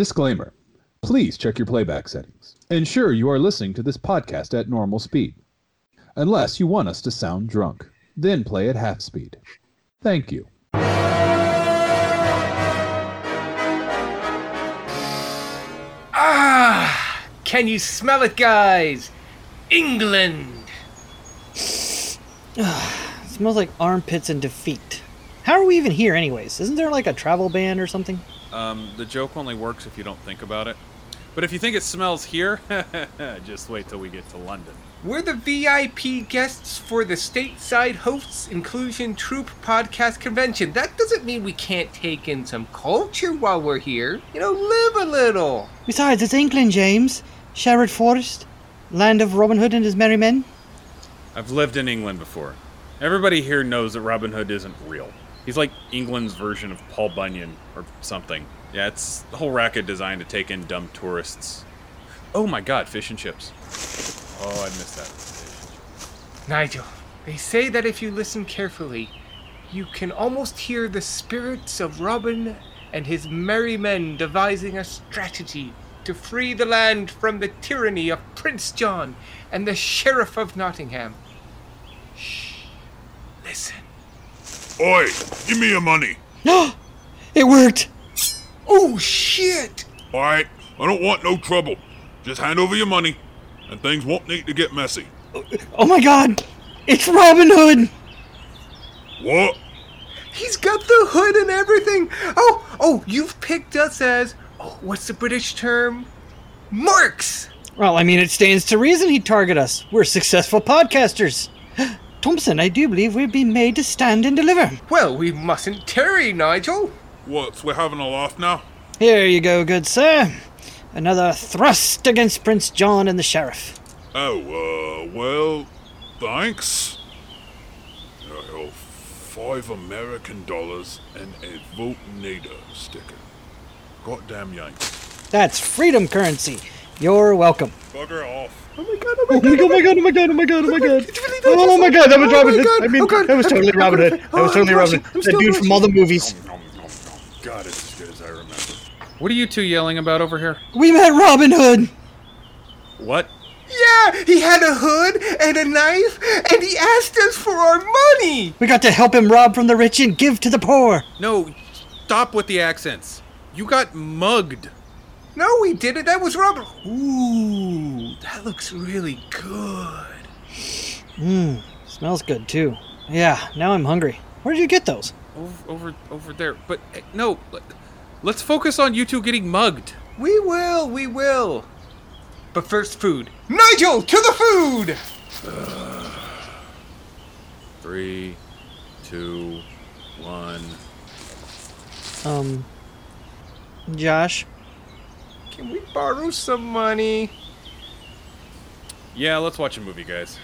Disclaimer Please check your playback settings. Ensure you are listening to this podcast at normal speed. Unless you want us to sound drunk, then play at half speed. Thank you. Ah! Can you smell it, guys? England! smells like armpits and defeat. How are we even here, anyways? Isn't there like a travel ban or something? Um, the joke only works if you don't think about it. But if you think it smells here, just wait till we get to London. We're the VIP guests for the stateside hosts inclusion troop podcast convention. That doesn't mean we can't take in some culture while we're here. You know, live a little. Besides, it's England, James. Sherwood Forest, land of Robin Hood and his merry men. I've lived in England before. Everybody here knows that Robin Hood isn't real. He's like England's version of Paul Bunyan or something. Yeah, it's the whole racket designed to take in dumb tourists. Oh my god, fish and chips. Oh, I missed that. Nigel, they say that if you listen carefully, you can almost hear the spirits of Robin and his merry men devising a strategy to free the land from the tyranny of Prince John and the Sheriff of Nottingham. Shh. Listen. Oi, give me your money. No! It worked! Oh, shit! Alright, I don't want no trouble. Just hand over your money, and things won't need to get messy. Oh my god! It's Robin Hood! What? He's got the hood and everything! Oh, oh, you've picked us as, oh, what's the British term? Marks! Well, I mean, it stands to reason he'd target us. We're successful podcasters. Thompson, I do believe we've been made to stand and deliver. Well, we mustn't tarry, Nigel. What, we're having a laugh now? Here you go, good sir. Another thrust against Prince John and the Sheriff. Oh, uh, well, thanks. Five American dollars and a vote Nader sticker. Goddamn Yanks. That's freedom currency. You're welcome. Bugger off. Oh my god, oh my god, oh my god, oh, oh my god, oh my god, oh my god. Oh my god, that was oh Robin Hood. I mean, oh that was totally Robin Hood. That was totally Robin Hood. That dude from all the movies. God, it's as good as I remember. What are you two yelling about over here? We met Robin Hood. What? Yeah, he had a hood and a knife, and he asked us for our money. We got to help him rob from the rich and give to the poor. No, stop with the accents. You got mugged. No, we didn't. That was Robin. Ooh, that looks really good. Mmm, smells good too. Yeah, now I'm hungry. Where did you get those? Over, over, over there. But eh, no, let's focus on you two getting mugged. We will, we will. But first, food. Nigel, to the food! Uh, three, two, one. Um, Josh? Can we borrow some money? Yeah, let's watch a movie, guys.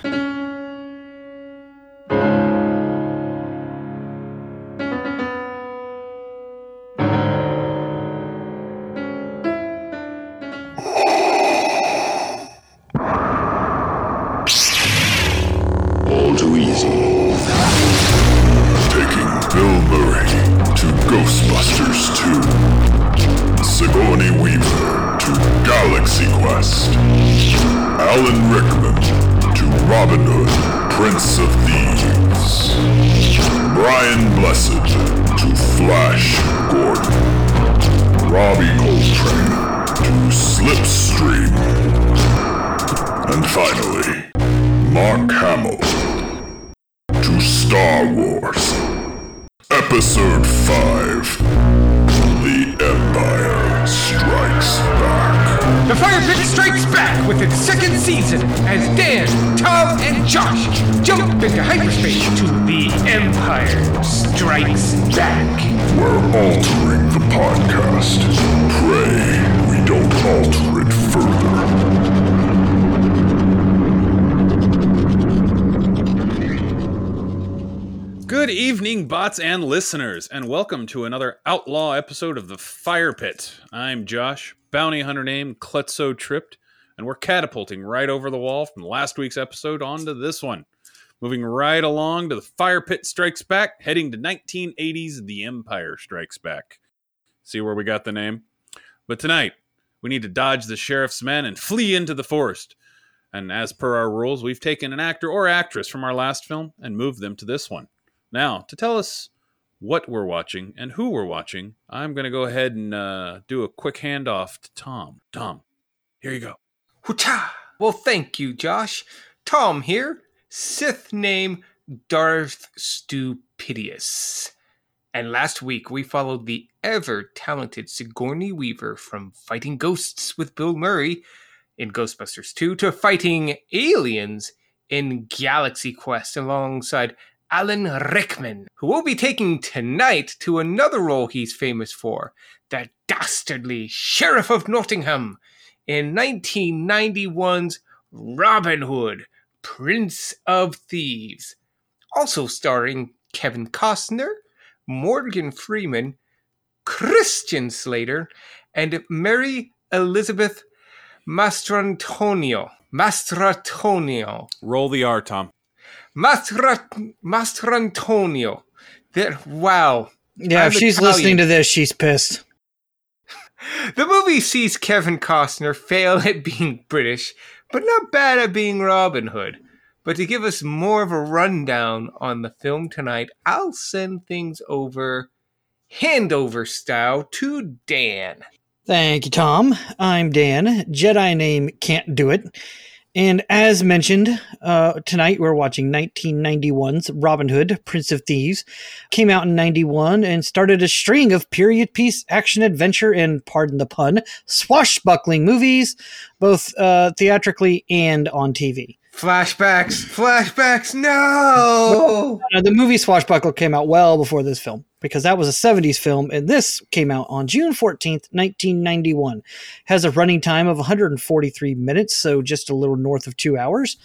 Listeners, and welcome to another outlaw episode of the Fire Pit. I'm Josh, bounty hunter named Kletso Tripped, and we're catapulting right over the wall from last week's episode onto this one. Moving right along to the Fire Pit Strikes Back, heading to 1980's The Empire Strikes Back. See where we got the name? But tonight, we need to dodge the sheriff's men and flee into the forest. And as per our rules, we've taken an actor or actress from our last film and moved them to this one. Now, to tell us what we're watching and who we're watching, I'm going to go ahead and uh, do a quick handoff to Tom. Tom, here you go. Hoocha! Well, thank you, Josh. Tom here, Sith name Darth Stupidious. And last week we followed the ever talented Sigourney Weaver from fighting ghosts with Bill Murray in Ghostbusters 2 to fighting aliens in Galaxy Quest alongside Alan Rickman, who will be taking tonight to another role he's famous for, the dastardly Sheriff of Nottingham in 1991's Robin Hood, Prince of Thieves. Also starring Kevin Costner, Morgan Freeman, Christian Slater, and Mary Elizabeth Mastrantonio. Mastrantonio. Roll the R, Tom. Mastra, Mastrantonio. There, wow. Yeah, I'm if she's Italian. listening to this, she's pissed. The movie sees Kevin Costner fail at being British, but not bad at being Robin Hood. But to give us more of a rundown on the film tonight, I'll send things over handover style to Dan. Thank you, Tom. I'm Dan. Jedi name can't do it. And as mentioned, uh, tonight we're watching 1991's Robin Hood, Prince of Thieves. Came out in 91 and started a string of period piece action adventure and, pardon the pun, swashbuckling movies, both uh, theatrically and on TV. Flashbacks, flashbacks, no! Uh, the movie Swashbuckle came out well before this film because that was a 70s film, and this came out on June 14th, 1991. Has a running time of 143 minutes, so just a little north of two hours.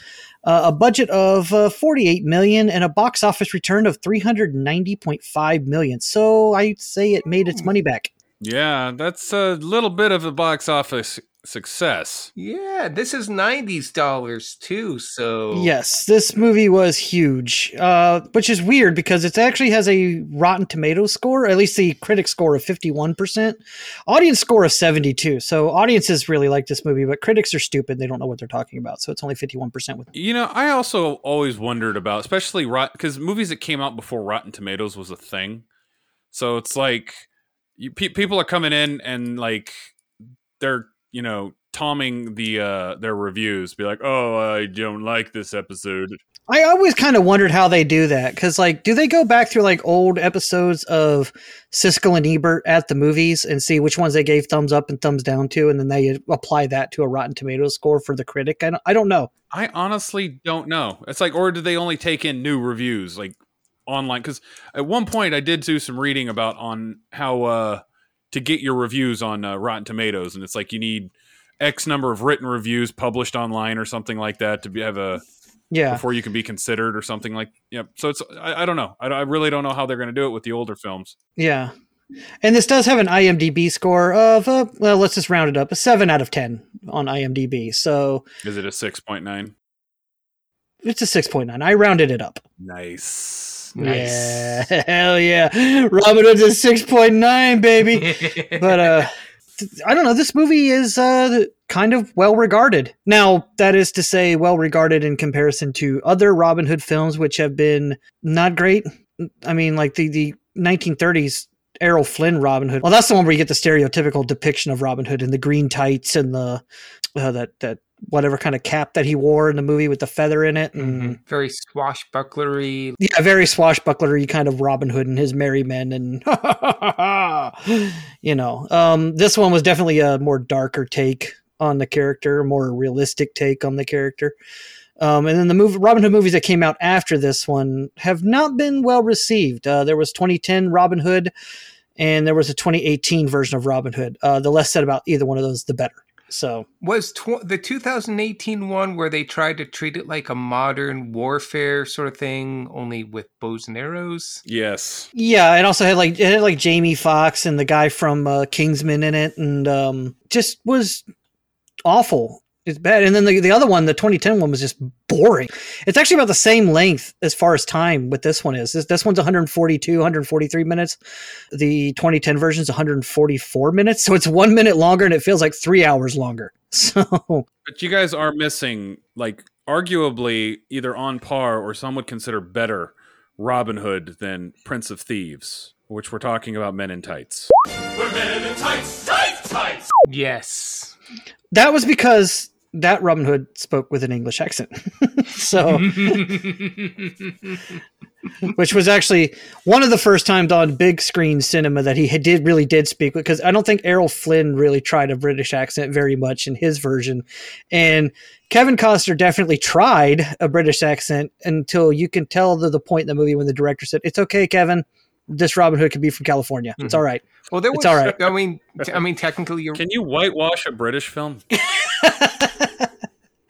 Uh, a budget of uh, 48 million and a box office return of 390.5 million. So I'd say it made its money back. Yeah, that's a little bit of a box office success. Yeah, this is 90s dollars too, so. Yes, this movie was huge, uh, which is weird because it actually has a Rotten Tomatoes score, at least the critic score of 51%, audience score of 72. So audiences really like this movie, but critics are stupid. They don't know what they're talking about. So it's only 51% with You know, I also always wondered about, especially rot because movies that came out before Rotten Tomatoes was a thing. So it's like you, pe- people are coming in and like they're you know tomming the uh their reviews, be like, "Oh, I don't like this episode." I always kind of wondered how they do that because, like, do they go back through like old episodes of Siskel and Ebert at the movies and see which ones they gave thumbs up and thumbs down to, and then they apply that to a Rotten Tomatoes score for the critic? I don't, I don't know. I honestly don't know. It's like, or do they only take in new reviews like online? Because at one point I did do some reading about on how uh to get your reviews on uh, Rotten Tomatoes, and it's like you need X number of written reviews published online or something like that to be, have a Yeah, before you can be considered or something like. Yep. So it's I, I don't know. I, I really don't know how they're going to do it with the older films. yeah. And this does have an IMDb score of, uh, well, let's just round it up, a seven out of ten on IMDb. So Is it a six point nine? It's a six point nine. I rounded it up. Nice. Yeah, hell yeah. Robin Hood's a six point nine, baby. but uh I don't know. This movie is uh kind of well regarded. Now, that is to say, well regarded in comparison to other Robin Hood films, which have been not great. I mean, like the the 1930s Errol Flynn Robin Hood. Well, that's the one where you get the stereotypical depiction of Robin Hood in the green tights and the uh, that that whatever kind of cap that he wore in the movie with the feather in it. And Mhm. Very swashbucklery. yeah, very swashbucklery kind of Robin Hood and his merry men, and you know, um, this one was definitely a more darker take on the character, more realistic take on the character. Um, and then the movie, Robin Hood movies that came out after this one have not been well received. Uh, there was 2010 Robin Hood, and there was a 2018 version of Robin Hood. Uh, the less said about either one of those, the better. So Was tw- the 2018 one where they tried to treat it like a modern warfare sort of thing, only with bows and arrows? Yes. Yeah, it also had like it had like Jamie Foxx and the guy from uh, Kingsman in it, and um, just was awful. It's bad. And then the, the other one, the 2010 one, was just boring. It's actually about the same length as far as time what this one is. This, this one's 142, 143 minutes. The 2010 version is 144 minutes. So it's one minute longer and it feels like three hours longer. So But you guys are missing, like, arguably either on par or some would consider better Robin Hood than Prince of Thieves, which we're talking about Men in tights. We're men in tights, tight Tights. Yes. that was because that Robin Hood spoke with an English accent. so, which was actually one of the first times on big screen cinema that he did really did speak because I don't think Errol Flynn really tried a British accent very much in his version, and Kevin Costner definitely tried a British accent until you can tell the, the point in the movie when the director said, "It's okay, Kevin." This Robin Hood could be from California. It's Mhm. all right. well, there It's all right. I mean, t- I mean, technically, you're. Can you whitewash a British film?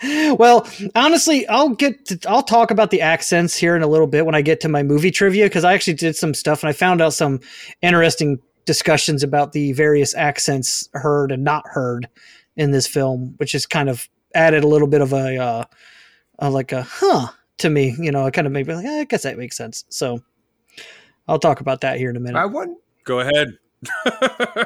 well, honestly, I'll get to, I'll talk about the accents here in a little bit when I get to my movie trivia because I actually did some stuff and I found out some interesting discussions about the various accents heard and not heard in this film, which has kind of added a little bit of a, uh, a like a huh to me. You know, it kind of made me like, eh, I guess that makes sense. So I'll talk about that here in a minute. I want. Go ahead.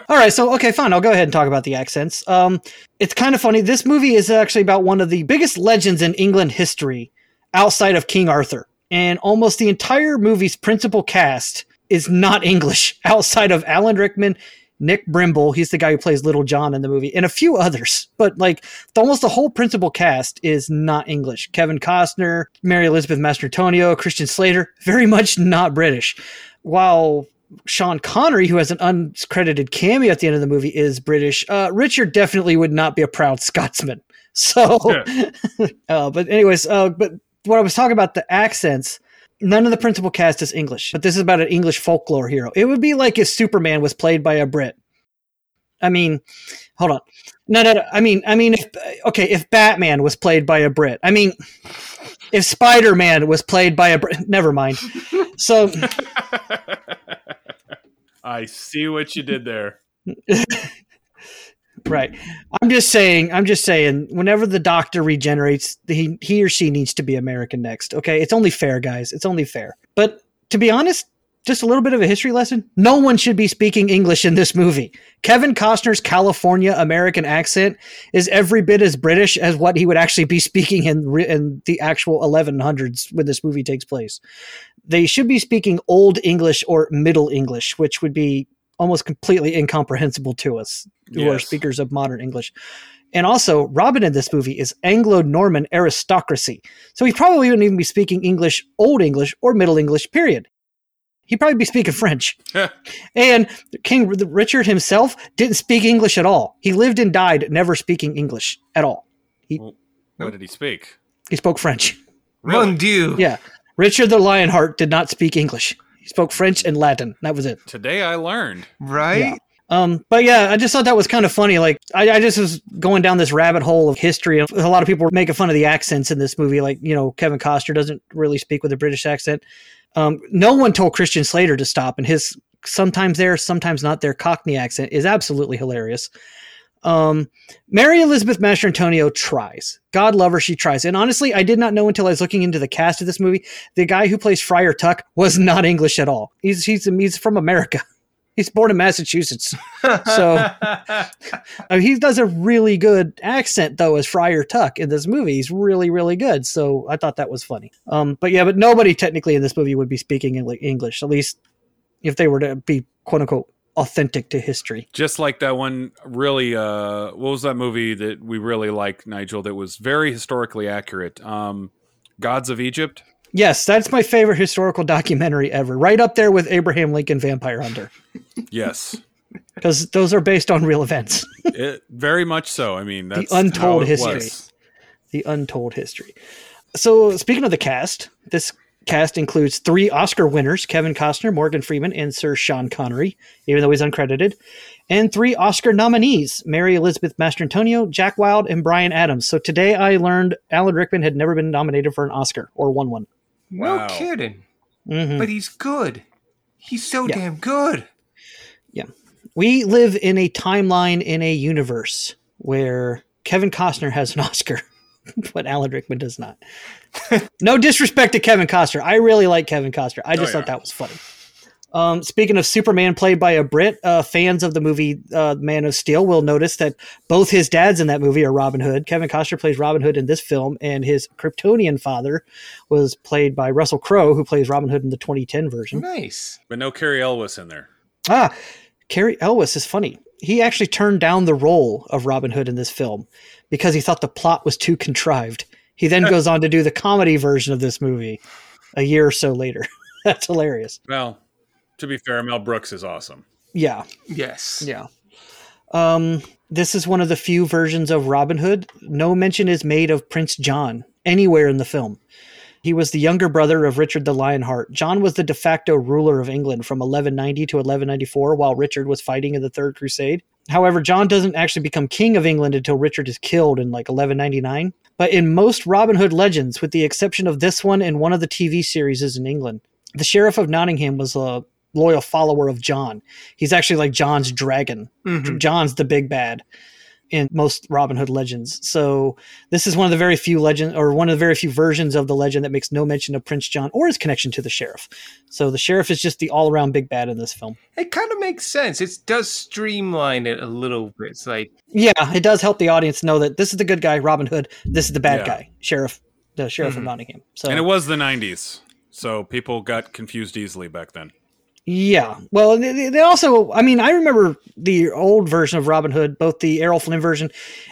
All right, so okay, fine. I'll go ahead and talk about the accents. Um, it's kind of funny. This movie is actually about one of the biggest legends in England history, outside of King Arthur, and almost the entire movie's principal cast is not English, outside of Alan Rickman, Nick Brimble. He's the guy who plays Little John in the movie, and a few others. But like, almost the whole principal cast is not English. Kevin Costner, Mary Elizabeth Mastrantonio, Christian Slater, very much not British. While Sean Connery, who has an uncredited cameo at the end of the movie, is British. Uh, Richard definitely would not be a proud Scotsman. So, uh, but anyways, uh, but what I was talking about the accents. None of the principal cast is English, but this is about an English folklore hero. It would be like if Superman was played by a Brit. I mean, hold on. No, no, no. I mean, I mean, if okay, if Batman was played by a Brit. I mean, if Spider Man was played by a Brit. Never mind. So. I see what you did there. Right. I'm just saying, I'm just saying, whenever the doctor regenerates, he, he or she needs to be American next. Okay. It's only fair, guys. It's only fair. But to be honest, just a little bit of a history lesson. No one should be speaking English in this movie. Kevin Costner's California American accent is every bit as British as what he would actually be speaking in, in the actual 1100s when this movie takes place. They should be speaking Old English or Middle English, which would be almost completely incomprehensible to us who are speakers of modern English. And also, Robin in this movie is Anglo Norman aristocracy. So he probably wouldn't even be speaking English, Old English, or Middle English, period. He'd probably be speaking French. and King Richard himself didn't speak English at all. He lived and died never speaking English at all. What did he speak? He spoke French. Mon Dieu. Yeah. Richard the Lionheart did not speak English. He spoke French and Latin. That was it. Today I learned. Right? Yeah. Um, but yeah, I just thought that was kind of funny. Like, I, I just was going down this rabbit hole of history. And a lot of people were making fun of the accents in this movie. Like, you know, Kevin Costner doesn't really speak with a British accent. Um, no one told Christian Slater to stop, and his sometimes there, sometimes not there Cockney accent is absolutely hilarious. Um, Mary Elizabeth Mastrantonio tries. God love her, she tries. And honestly, I did not know until I was looking into the cast of this movie. The guy who plays Friar Tuck was not English at all. He's he's he's from America. He's born in Massachusetts. So- I mean, he does a really good accent though as Friar Tuck in this movie. He's really, really good. So I thought that was funny. Um, but yeah, but nobody technically in this movie would be speaking English, at least if they were to be quote unquote authentic to history. Just like that one really uh what was that movie that we really liked, Nigel, that was very historically accurate? Um Gods of Egypt? Yes, that's my favorite historical documentary ever. Right up there with Abraham Lincoln Vampire Hunter. Yes. Because those are based on real events. it, very much so. I mean, that's the untold history. was. the untold history. So, speaking of the cast, this cast includes three Oscar winners Kevin Costner, Morgan Freeman, and Sir Sean Connery, even though he's uncredited, and three Oscar nominees Mary Elizabeth Mastrantonio, Jack Wild, and Bryan Adams. So, today I learned Alan Rickman had never been nominated for an Oscar or won one. No Wow. kidding. Mhm. But he's good. He's so Yeah. damn good. Yeah. We live in a timeline in a universe where Kevin Costner has an Oscar, but Alan Rickman does not. no disrespect to Kevin Costner. I really like Kevin Costner. I just Oh, thought that was funny. Um, speaking of Superman played by a Brit, uh, fans of the movie uh, Man of Steel will notice that both his dads in that movie are Robin Hood. Kevin Costner plays Robin Hood in this film, and his Kryptonian father was played by Russell Crowe, who plays Robin Hood in the 2010 version. Nice. But no Cary Elwes in there. Ah, Cary Elwes is funny. He actually turned down the role of Robin Hood in this film because he thought the plot was too contrived. He then goes on to do the comedy version of this movie a year or so later. That's hilarious. Well, to be fair, Mel Brooks is awesome. Yeah, Yes. yeah. Um, this is one of the few versions of Robin Hood. No mention is made of Prince John anywhere in the film. He was the younger brother of Richard the Lionheart. John was the de facto ruler of England from 1190 to 1194 while Richard was fighting in the Third Crusade. However, John doesn't actually become king of England until Richard is killed in like 1199. But in most Robin Hood legends, with the exception of this one and one of the TV series is in England, the Sheriff of Nottingham was a loyal follower of John. He's actually like John's dragon. Mhm. John's the big bad in most Robin Hood legends. So this is one of the very few legend or one of the very few versions of the legend that makes no mention of Prince John or his connection to the sheriff. So the sheriff is just the all around big bad in this film. It kind of makes sense. It does streamline it a little bit. It's like, Yeah, it does help the audience know that this is the good guy, Robin Hood. This is the bad Yeah. guy, sheriff, the sheriff of Mhm. Nottingham. So And it was the 90s. So people got confused easily back then. Yeah. Well, they, they also, I mean, I remember the old version of Robin Hood, both the Errol Flynn version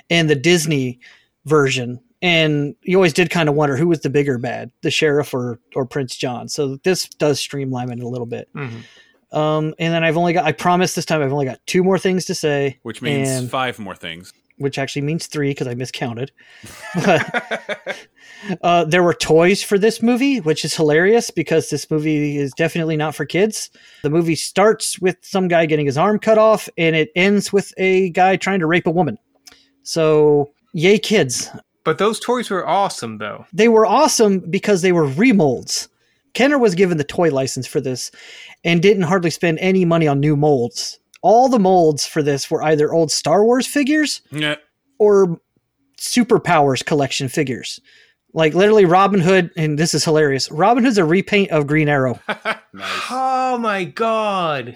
and the Disney version. And you always did kind of wonder who was the bigger bad, the sheriff or, or Prince John. So this does streamline it a little bit. mhm. Um, and then I've only got, I promise this time I've only got two more things to say, Which means five more things. Which actually means three because I miscounted. But uh, there were toys for this movie, which is hilarious because this movie is definitely not for kids. The movie starts with some guy getting his arm cut off, and it ends with a guy trying to rape a woman. So, yay, kids. but those toys were awesome, though. They were awesome because they were remolds. Kenner was given the toy license for this and didn't hardly spend any money on new molds. All the molds for this were either old Star Wars figures Yeah. or superpowers collection figures. Like literally Robin Hood, and this is hilarious. Robin Hood's a repaint of Green Arrow. nice. Oh my god.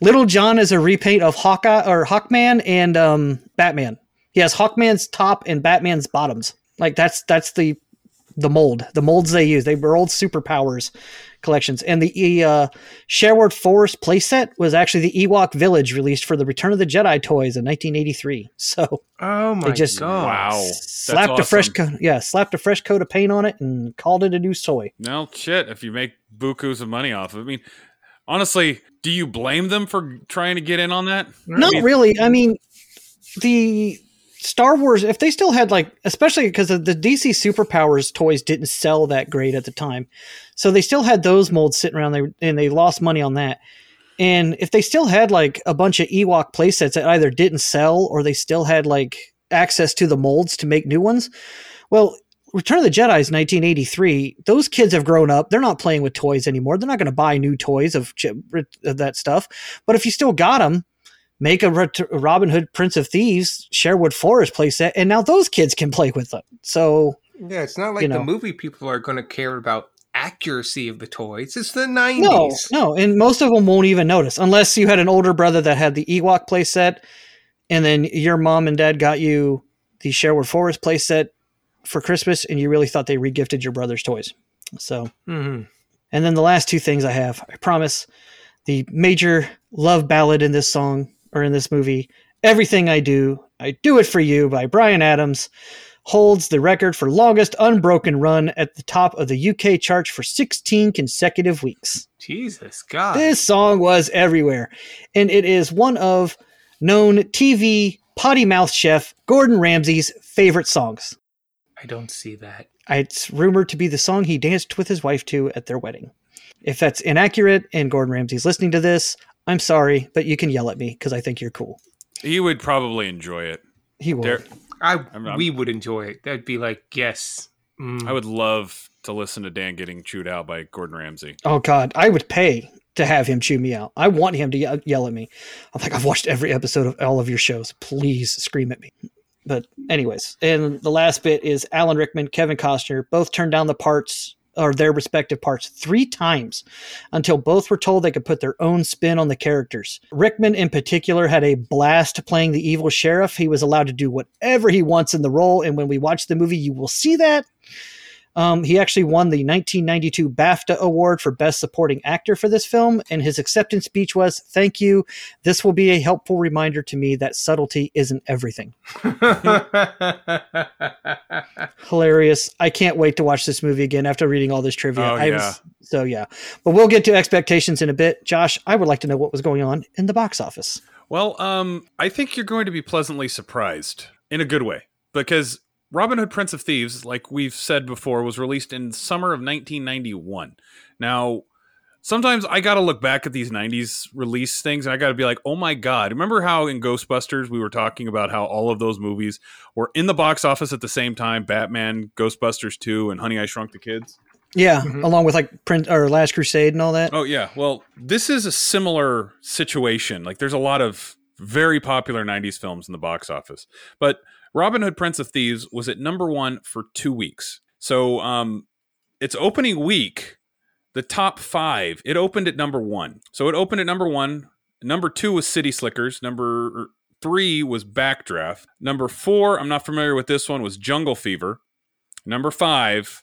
Little John is a repaint of Hawkeye or Hawkman and um, Batman. He has Hawkman's top and Batman's bottoms. Like that's that's the the mold, the molds they use. They were old superpowers collections. And the uh, Sherwood Forest playset was actually the Ewok Village released for the Return of the Jedi toys in 1983. So Oh my just- god. Wow. slapped a fresh awesome. coat, yeah, slapped a fresh coat of paint on it and called it a new toy. No shit. If you make bukus of money off of it. I mean, honestly, do you blame them for trying to get in on that? Not mean- really. I mean, the Star Wars, if they still had like, especially because the DC Superpowers toys didn't sell that great at the time, so they still had those molds sitting around there, and they lost money on that. And if they still had like a bunch of Ewok playsets that either didn't sell or they still had like access to the molds to make new ones, well, Return of the Jedi is 1983. Those kids have grown up. They're not playing with toys anymore. They're not going to buy new toys of, of that stuff. But if you still got them, make a Ret- Robin Hood Prince of Thieves Sherwood Forest playset, and now those kids can play with them. So Yeah, it's not like You the movie people are going to care about accuracy of the toys. It's the 90s. no, no, and most of them won't even notice unless you had an older brother that had the Ewok playset, and then your mom and dad got you the Sherwood Forest playset for Christmas, and you really thought they regifted your brother's toys. So hmm And then the last two things I have, I promise, the major love ballad in this song or in this movie, Everything I Do, I Do It For You by Bryan Adams, holds the record for longest unbroken run at the top of the UK charts for 16 consecutive weeks. Jesus God. This song was everywhere, and it is one of known TV potty mouth chef Gordon Ramsay's favorite songs. I don't see that. It's rumored to be the song he danced with his wife to at their wedding. If that's inaccurate and Gordon Ramsay's listening to this, I'm sorry, but you can yell at me because I think you're cool. He would probably enjoy it. He will. There, I I'm- I'm- we would enjoy it. That'd be like yes. Mm. I would love to listen to Dan getting chewed out by Gordon Ramsay. Oh God, I would pay to have him chew me out. I want him to ye- yell at me. I'm like, I've watched every episode of all of your shows. Please scream at me. but anyways, and the last bit is Alan Rickman, Kevin Costner both turned down the parts or their respective parts three times until both were told they could put their own spin on the characters. Rickman, in particular, had a blast playing the evil sheriff. He was allowed to do whatever he wants in the role, and when we watch the movie, you will see that. Um, he actually won the 1992 BAFTA Award for Best Supporting Actor for this film, and his acceptance speech was Thank you. This will be a helpful reminder to me that subtlety isn't everything. Hilarious. I can't wait to watch this movie again after reading all this trivia. Oh, I yeah. was, so, yeah. But we'll get to expectations in a bit. Josh, I would like to know what was going on in the box office. Well, um, I think you're going to be pleasantly surprised in a good way because Robin Hood Prince of Thieves, like we've said before, was released in summer of 1991. Now, sometimes I got to look back at these 90s release things and I got to be like, oh my God. Remember how in Ghostbusters we were talking about how all of those movies were in the box office at the same time Batman, Ghostbusters 2, and Honey, I Shrunk the Kids? Yeah, Mhm. along with like Prince or Last Crusade and all that. Oh yeah. Well, this is a similar situation. Like there's a lot of very popular 90s films in the box office. But Robin Hood Prince of Thieves was at number 1 for 2 weeks. So, um its opening week, the top 5, it opened at number 1. So it opened at number 1. Number 2 was City Slickers, number 3 was Backdraft. Number 4, I'm not familiar with this one, was Jungle Fever. Number 5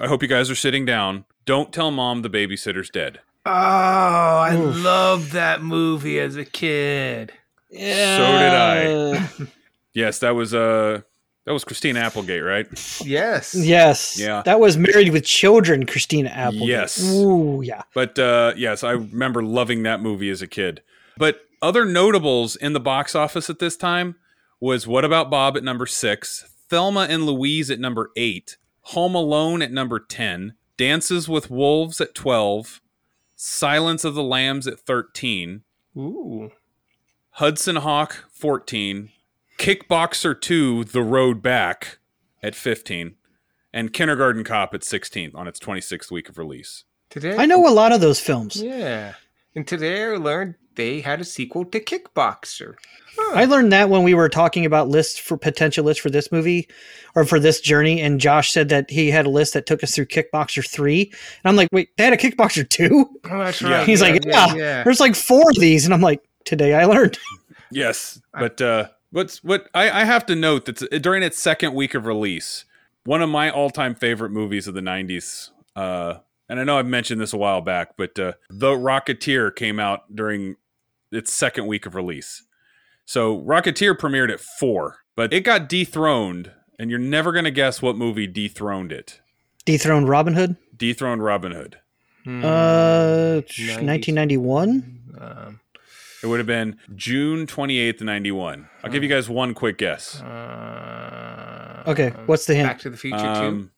I hope you guys are sitting down. Don't tell mom the babysitter's dead. Oh, I Oof. loved that movie as a kid. Yeah. So did I. yes, that was uh that was Christina Applegate, right? Yes. Yes. Yeah. That was Married with Children, Christina Applegate. Yes. Ooh, yeah. But uh yes, I remember loving that movie as a kid. But other notables in the box office at this time was What About Bob at number 6, Thelma and Louise at number 8, Home Alone at number 10, Dances with Wolves at 12, Silence of the Lambs at 13, Ooh. Hudson Hawk 14, Kickboxer 2 The Road Back at 15, and Kindergarten Cop at 16 on its 26th week of release. Today. I know a lot of those films. Yeah. And today I learned they had a sequel to Kickboxer. Huh. I learned that when we were talking about lists for potential lists for this movie or for this journey, and Josh said that he had a list that took us through Kickboxer 3. And I'm like, wait, they had a Kickboxer 2? Oh, that's Yeah. right. He's like, yeah, There's like four of these. And I'm like, today I learned. Yes, but uh, what's what I, I have to note that during its second week of release, one of my all-time favorite movies of the '90s, uh, and I know I've mentioned this a while back, but uh, The Rocketeer came out during its second week of release. So Rocketeer premiered at four, but it got dethroned, and you're never gonna guess what movie dethroned it. Dethroned Robin Hood. Dethroned Robin Hood. Hmm. Uh, 1991. Um, It would have been June 28th, 91. I'll give you guys one quick guess. uh, Okay, what's the hint? Back to the Future 2? Um,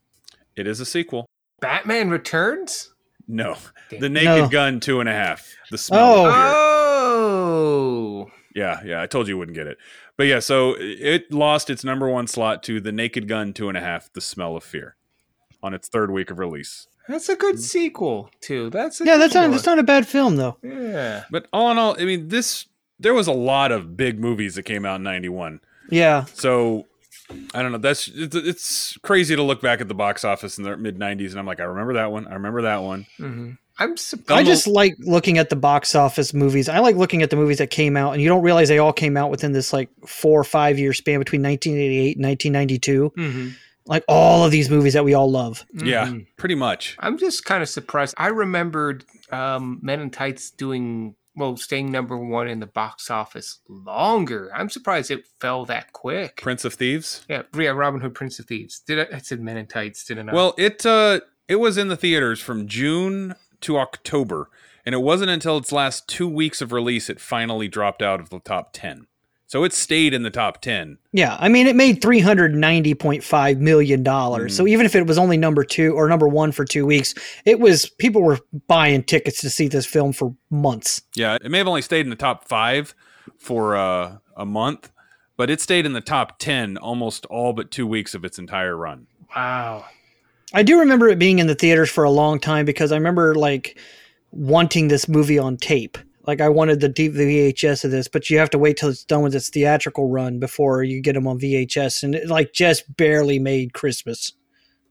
it is a sequel. Batman Returns? No, Damn. the Naked No. Gun two and a half. The smell. Oh. Of fear. Oh. Yeah, yeah. I told you you wouldn't get it, but yeah. So it lost its number one slot to the Naked Gun two and a half. The Smell of Fear, on its third week of release. That's a good sequel, too. That's a Yeah, that's not, that's not a bad film, though. Yeah. But all in all, I mean, this there was a lot of big movies that came out in '91. Yeah. So I don't know. That's it's, it's crazy to look back at the box office in the mid '90s, and I'm like, I remember that one. I remember that one. hmm I'm surprised. I just like looking at the box office movies. I like looking at the movies that came out, and you don't realize they all came out within this like four or five year span between 1988 and 1992. hmm Like all of these movies that we all love. Yeah, Mhm. pretty much. I'm just kind of surprised. I remembered um, Men in Tights doing well, staying number one in the box office longer. I'm surprised it fell that quick. Prince of Thieves. Yeah, yeah, Robin Hood, Prince of Thieves. Did I, I said Men in Tights? Didn't I? Well, it uh it was in the theaters from June to October, and it wasn't until its last two weeks of release it finally dropped out of the top ten. So it stayed in the top ten. Yeah, I mean, it made three hundred ninety point five million dollars. So even if it was only number two or number one for two weeks, it was people were buying tickets to see this film for months. Yeah, it may have only stayed in the top five for uh, a month, but it stayed in the top ten almost all but two weeks of its entire run. wow. I do remember it being in the theaters for a long time because I remember like wanting this movie on tape. Like I wanted the deep VHS of this, but you have to wait till it's done with its theatrical run before you get them on VHS, and it like just barely made Christmas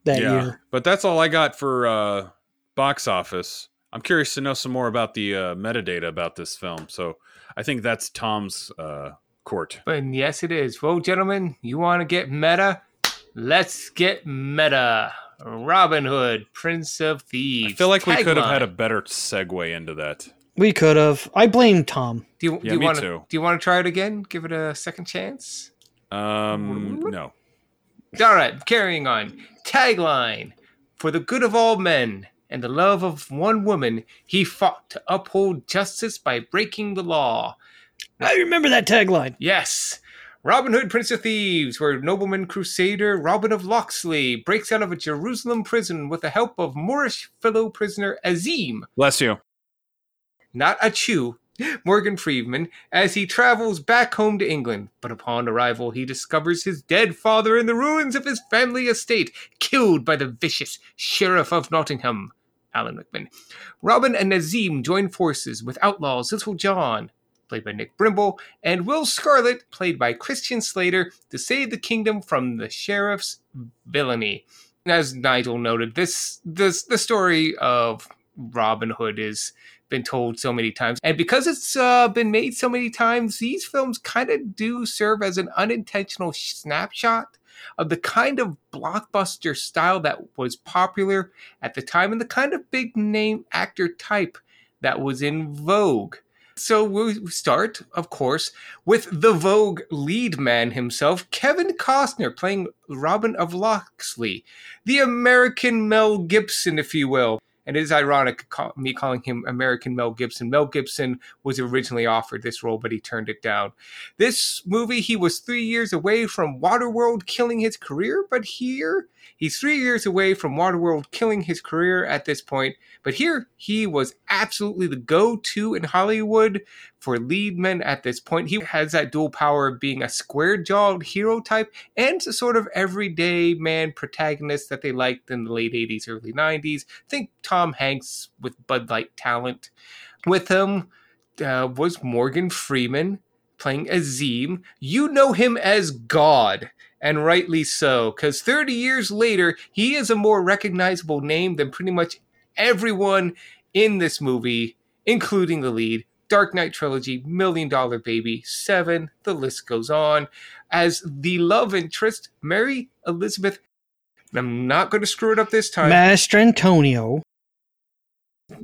that yeah, year. but that's all I got for uh, box office. I'm curious to know some more about the uh, metadata about this film. So I think that's Tom's uh, court. But yes, it is. Well, gentlemen, you want to get meta? Let's get meta. Robin Hood, Prince of Thieves. I feel like we could have had a better segue into that. We could have. I blame Tom. Do you, Yeah, do you me want to? too. Do you want to try it again? Give it a second chance. Um, no. All right, carrying on. Tagline: For the good of all men and the love of one woman, he fought to uphold justice by breaking the law. I remember that tagline. Yes. Robin Hood, Prince of Thieves, where nobleman crusader Robin of Locksley breaks out of a Jerusalem prison with the help of Moorish fellow prisoner Azim, Bless you. Not a chew, Morgan Freeman, as he travels back home to England. But upon arrival, he discovers his dead father in the ruins of his family estate, killed by the vicious Sheriff of Nottingham, Alan Rickman. Robin and Azim join forces with outlaws Little John, played by Nick Brimble, and Will Scarlet, played by Christian Slater, to save the kingdom from the sheriff's villainy. As Nigel noted, this this the story of Robin Hood is been told so many times, and because it's uh, been made so many times, these films kind of do serve as an unintentional snapshot of the kind of blockbuster style that was popular at the time and the kind of big name actor type that was in vogue. So we start, of course, with the Vogue lead man himself, Kevin Costner, playing Robin of Locksley, the American Mel Gibson, if you will. And it is ironic ca- me calling him American Mel Gibson. Mel Gibson was originally offered this role, but he turned it down. This movie, he was three years away from Waterworld killing his career, but here he's three years away from Waterworld killing his career at this point. But here he was absolutely the go-to in Hollywood for lead men at this point. He has that dual power of being a square-jawed hero type and a sort of everyday man protagonist that they liked in the late 80s, early 90s. Think Tom Hanks with Bud Light talent. With him uh, was Morgan Freeman playing Azim. You know him as God, and rightly so, because 30 years later, he is a more recognizable name than pretty much everyone in this movie, including the lead. Dark Knight Trilogy, Million Dollar Baby, Seven, the list goes on. As the love interest, Mary Elizabeth, I'm not going to screw it up this time. Master Antonio.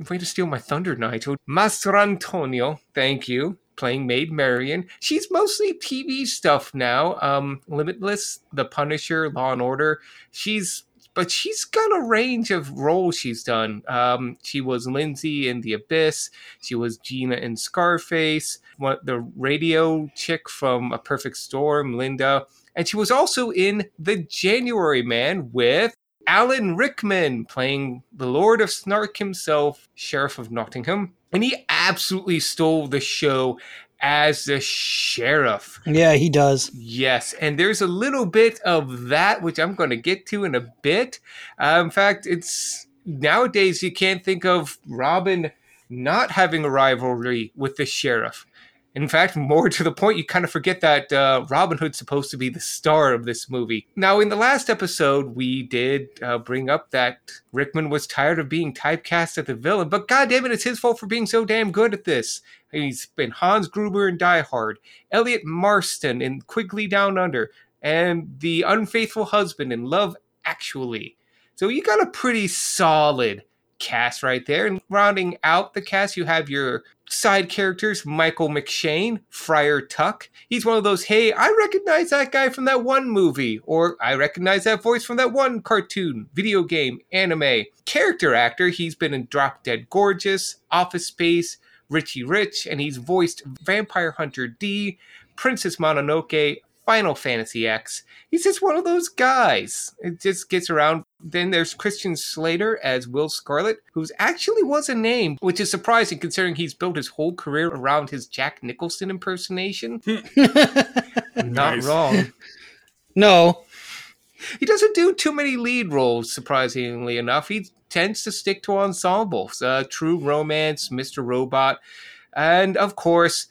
Way to steal my thunder, Nigel. Master Antonio, thank you. Playing Maid Marian. She's mostly TV stuff now. Um, Limitless, The Punisher, Law and Order. She's but she's got a range of roles she's done. Um, she was Lindsay in The Abyss. She was Gina in Scarface. The radio chick from A Perfect Storm, Linda, and she was also in The January Man with Alan Rickman playing the Lord of Snark himself, Sheriff of Nottingham. And he absolutely stole the show as the sheriff. Yeah, he does. Yes, and there's a little bit of that which I'm going to get to in a bit. Uh, in fact, it's nowadays you can't think of Robin not having a rivalry with the sheriff. In fact, more to the point, you kind of forget that uh, Robin Hood's supposed to be the star of this movie. Now, in the last episode, we did uh, bring up that Rickman was tired of being typecast as the villain, but goddamn it, it's his fault for being so damn good at this. He's been Hans Gruber in Die Hard, Elliott Marston in Quigley Down Under, and the unfaithful husband in Love Actually. So you got a pretty solid cast right there. And rounding out the cast, you have your side characters Michael McShane, Friar Tuck. He's one of those, hey, I recognize that guy from that one movie, or I recognize that voice from that one cartoon, video game, anime. Character actor, he's been in Drop Dead Gorgeous, Office Space, Richie Rich, and he's voiced Vampire Hunter D, Princess Mononoke, Final Fantasy X. He's just one of those guys. It just gets around. Then there's Christian Slater as Will Scarlet, who's actually was a name, which is surprising considering he's built his whole career around his Jack Nicholson impersonation. Not Nice. wrong. no, He doesn't do too many lead roles, surprisingly enough. He tends to stick to ensembles. Uh, True Romance, Mr. Robot. And of course,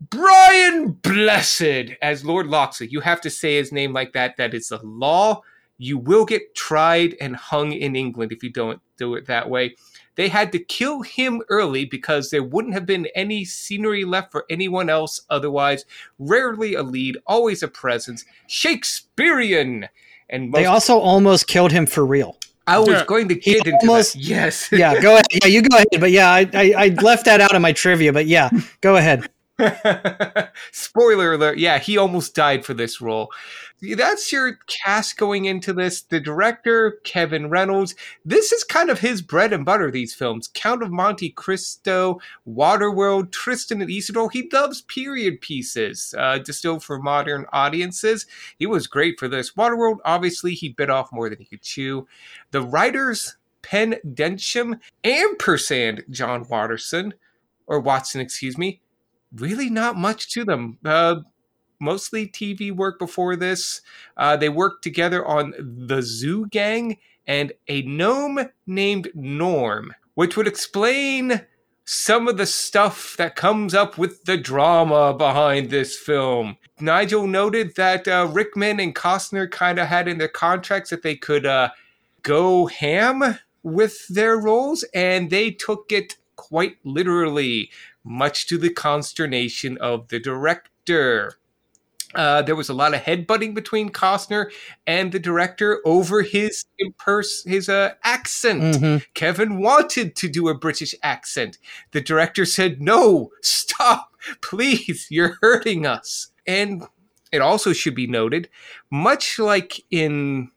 Brian Blessed as Lord Locksley. You have to say his name like that. That is the law. You will get tried and hung in England if you don't do it that way. They had to kill him early because there wouldn't have been any scenery left for anyone else otherwise. Rarely a lead, always a presence. Shakespearean. And most, They also almost killed him for real. I was Yeah. going to He get into almost- that. Yes. Yeah, go ahead. Yeah, you go ahead. But yeah, I, I, I left that out of my trivia. But yeah, go ahead. Spoiler alert. Yeah, he almost died for this role. That's your cast going into this. The director, Kevin Reynolds. This is kind of his bread and butter, these films. Count of Monte Cristo, Waterworld, Tristan and Isolde. He loves period pieces, uh, distilled for modern audiences. He was great for this. Waterworld, obviously, he bit off more than he could chew. The writers, Penn Densham, ampersand John Watterson, or Watson, excuse me, really not much to them. Uh, mostly TV work before this. Uh, they worked together on The Zoo Gang and a gnome named Gnorm, which would explain some of the stuff that comes up with the drama behind this film. Nigel noted that uh, Rickman and Costner kind of had in their contracts that they could uh, go ham with their roles, and they took it quite literally much to the consternation of the director. Uh, there was a lot of headbutting between Costner and the director over his impers- his uh, accent. Mhm. Kevin wanted to do a British accent. The director said, "No, stop, please, you're hurting us." And it also should be noted, much like in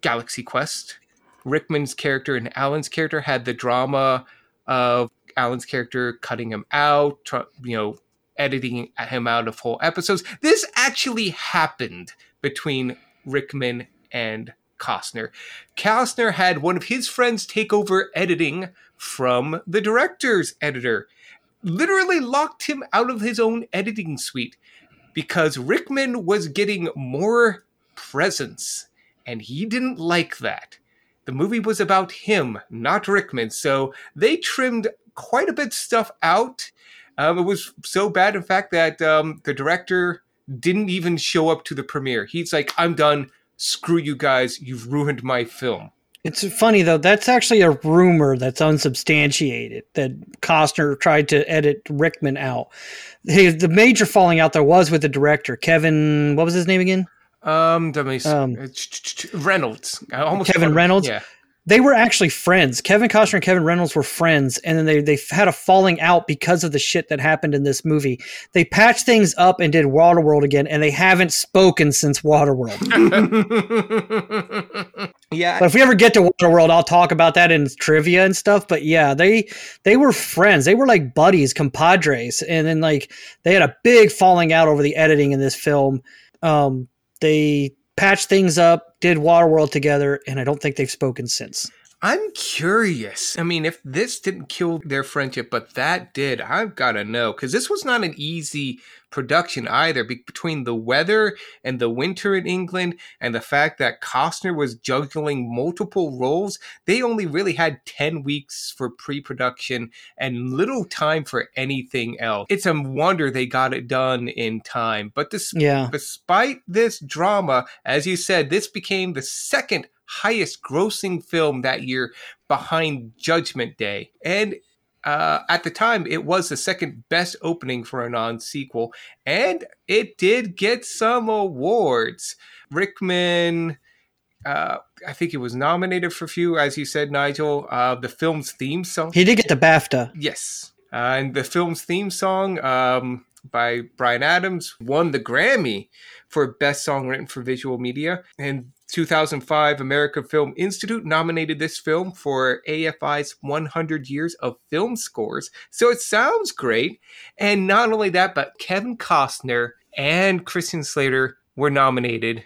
Galaxy Quest, Rickman's character and Alan's character had the drama of Alan's character cutting him out, you know, editing him out of whole episodes. This actually happened between Rickman and Costner. Costner had one of his friends take over editing from the director's editor. Literally locked him out of his own editing suite because Rickman was getting more presence and he didn't like that. The movie was about him, not Rickman, so they trimmed quite a bit stuff out. Um, it was so bad, in fact, that um, the director didn't even show up to the premiere. He's like, I'm done. Screw you guys. You've ruined my film. It's funny though. That's actually a rumor that's unsubstantiated that Costner tried to edit Rickman out. The major falling out there was with the director Kevin. What was his name again? Um, Um, Reynolds. Kevin Reynolds? Yeah. They were actually friends. Kevin Costner and Kevin Reynolds were friends, and then they they had a falling out because of the shit that happened in this movie. They patched things up and did Waterworld again, and they haven't spoken since Waterworld. yeah. But if we ever get to Waterworld, I'll talk about that in trivia and stuff. But yeah, they they were friends. They were like buddies, compadres, and then like they had a big falling out over the editing in this film. Um, they patched things up, did Waterworld together, and I don't think they've spoken since. I'm curious. I mean, if this didn't kill their friendship, but that did, I've got to know because this was not an easy production either. Be- between the weather and the winter in England, and the fact that Costner was juggling multiple roles, they only really had ten weeks for pre-production and little time for anything else. It's a wonder they got it done in time. But this Yeah, Despite this drama, as you said, this became the second highest grossing film that year behind Judgment Day. And uh, at the time, it was the second best opening for a non sequel. And it did get some awards. Rickman. Uh, I think it was nominated for a few, as you said, Nigel. Uh, the film's theme song. he did get the BAFTA. Yes. Uh, and the film's theme song um, by Bryan Adams won the Grammy for Best Song Written for Visual Media. And 2005 American Film Institute nominated this film for AFI's 100 Years of Film Scores. So it sounds great. And not only that, but Kevin Costner and Christian Slater were nominated.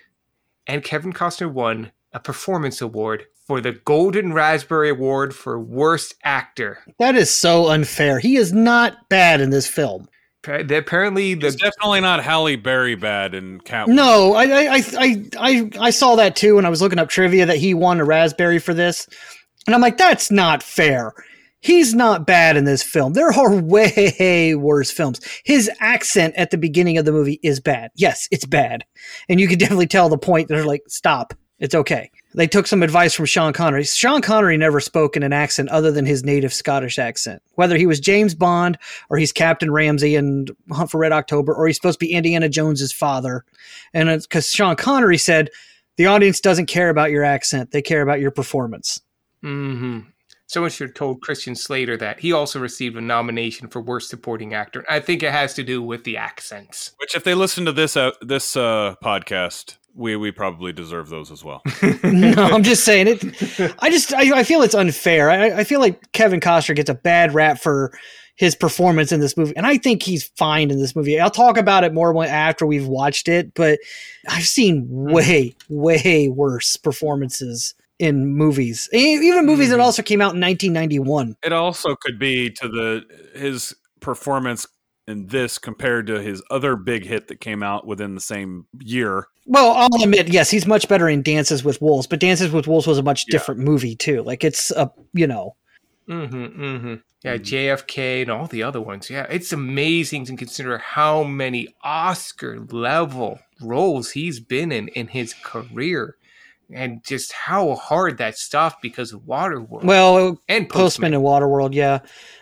And Kevin Costner won a performance award for the Golden Raspberry Award for Worst Actor. That is so unfair. He is not bad in this film. Pa- the- Apparently, It's the definitely not Halle Berry bad in Catwoman. No, I, I, I, I, I, I saw that too when I was looking up trivia that he won a raspberry for this, and I'm like, that's not fair. He's not bad in this film. There are way worse films. His accent at the beginning of the movie is bad. Yes, it's bad. And you can definitely tell the point they're like, stop. It's okay. They took some advice from Sean Connery. Sean Connery never spoke in an accent other than his native Scottish accent. Whether he was James Bond or he's Captain Ramsey and Hunt for Red October or he's supposed to be Indiana Jones's father. And because Sean Connery said, the audience doesn't care about your accent, they care about your performance. hmm Someone should have told Christian Slater that he also received a nomination for Worst Supporting Actor. I think it has to do with the accents. Which, if they listen to this uh, this uh, podcast, we we probably deserve those as well. no, I'm just saying it. I just I, I feel it's unfair. I, I feel like Kevin Costner gets a bad rap for his performance in this movie, and I think he's fine in this movie. I'll talk about it more after we've watched it, but I've seen way way worse performances in movies, even movies that Mhm. also came out in 1991. it also could be to the his performance in this compared to his other big hit that came out within the same year. Well, I'll admit, yes, he's much better in Dances with Wolves, but Dances with Wolves was a much Yeah. different movie too. Like it's a you know Mm-hmm, mm-hmm. Yeah, Mhm. JFK and all the other ones. Yeah, it's amazing to consider how many Oscar level roles he's been in in his career, and just how hard that stuff because of Waterworld well and Postman Postman. and Waterworld. Yeah,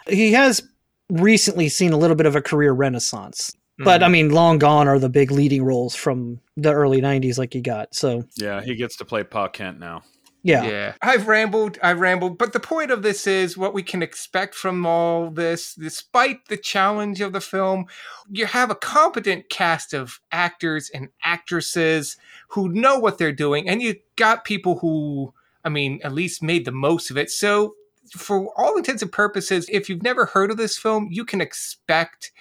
he has recently seen a little bit of a career renaissance. But Mhm. I mean, long gone are the big leading roles from the early '90s, like he got. So Yeah, he gets to play Pa Kent now. yeah, Yeah. I've rambled, I've rambled, but the point of this is what we can expect from all this, despite the challenge of the film. You have a competent cast of actors and actresses who know what they're doing, and you got people who, I mean, at least made the most of it. So, for all intents and purposes, if you've never heard of this film, you can expect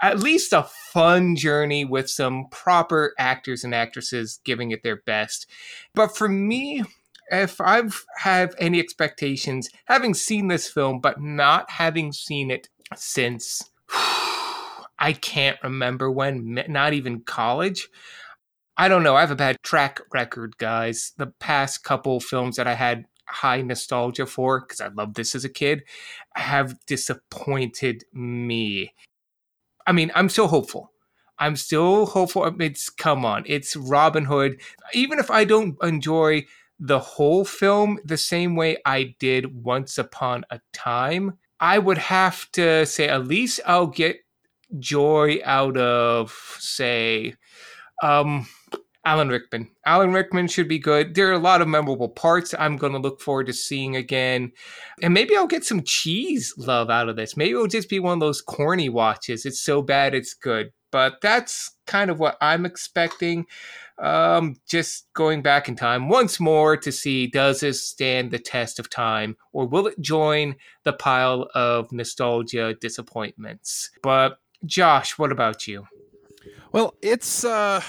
at least a fun journey with some proper actors and actresses giving it their best. But for me, if I've have any expectations, having seen this film but not having seen it since I can't remember when, not even college. I don't know. I have a bad track record, guys. The past couple films that I had high nostalgia for, because I loved this as a kid, have disappointed me. I mean, I'm still hopeful. I'm still hopeful. It's come on. It's Robin Hood. Even if I don't enjoy the whole film the same way I did Once Upon a Time, I would have to say at least I'll get joy out of, say, um, Alan Rickman. Alan Rickman should be good. There are a lot of memorable parts I'm going to look forward to seeing again. And maybe I'll get some cheese love out of this. Maybe it'll just be one of those corny watches. It's so bad it's good. But that's kind of what I'm expecting. Um, just going back in time once more to see does this stand the test of time or will it join the pile of nostalgia disappointments? But Josh, what about you? Well, it's uh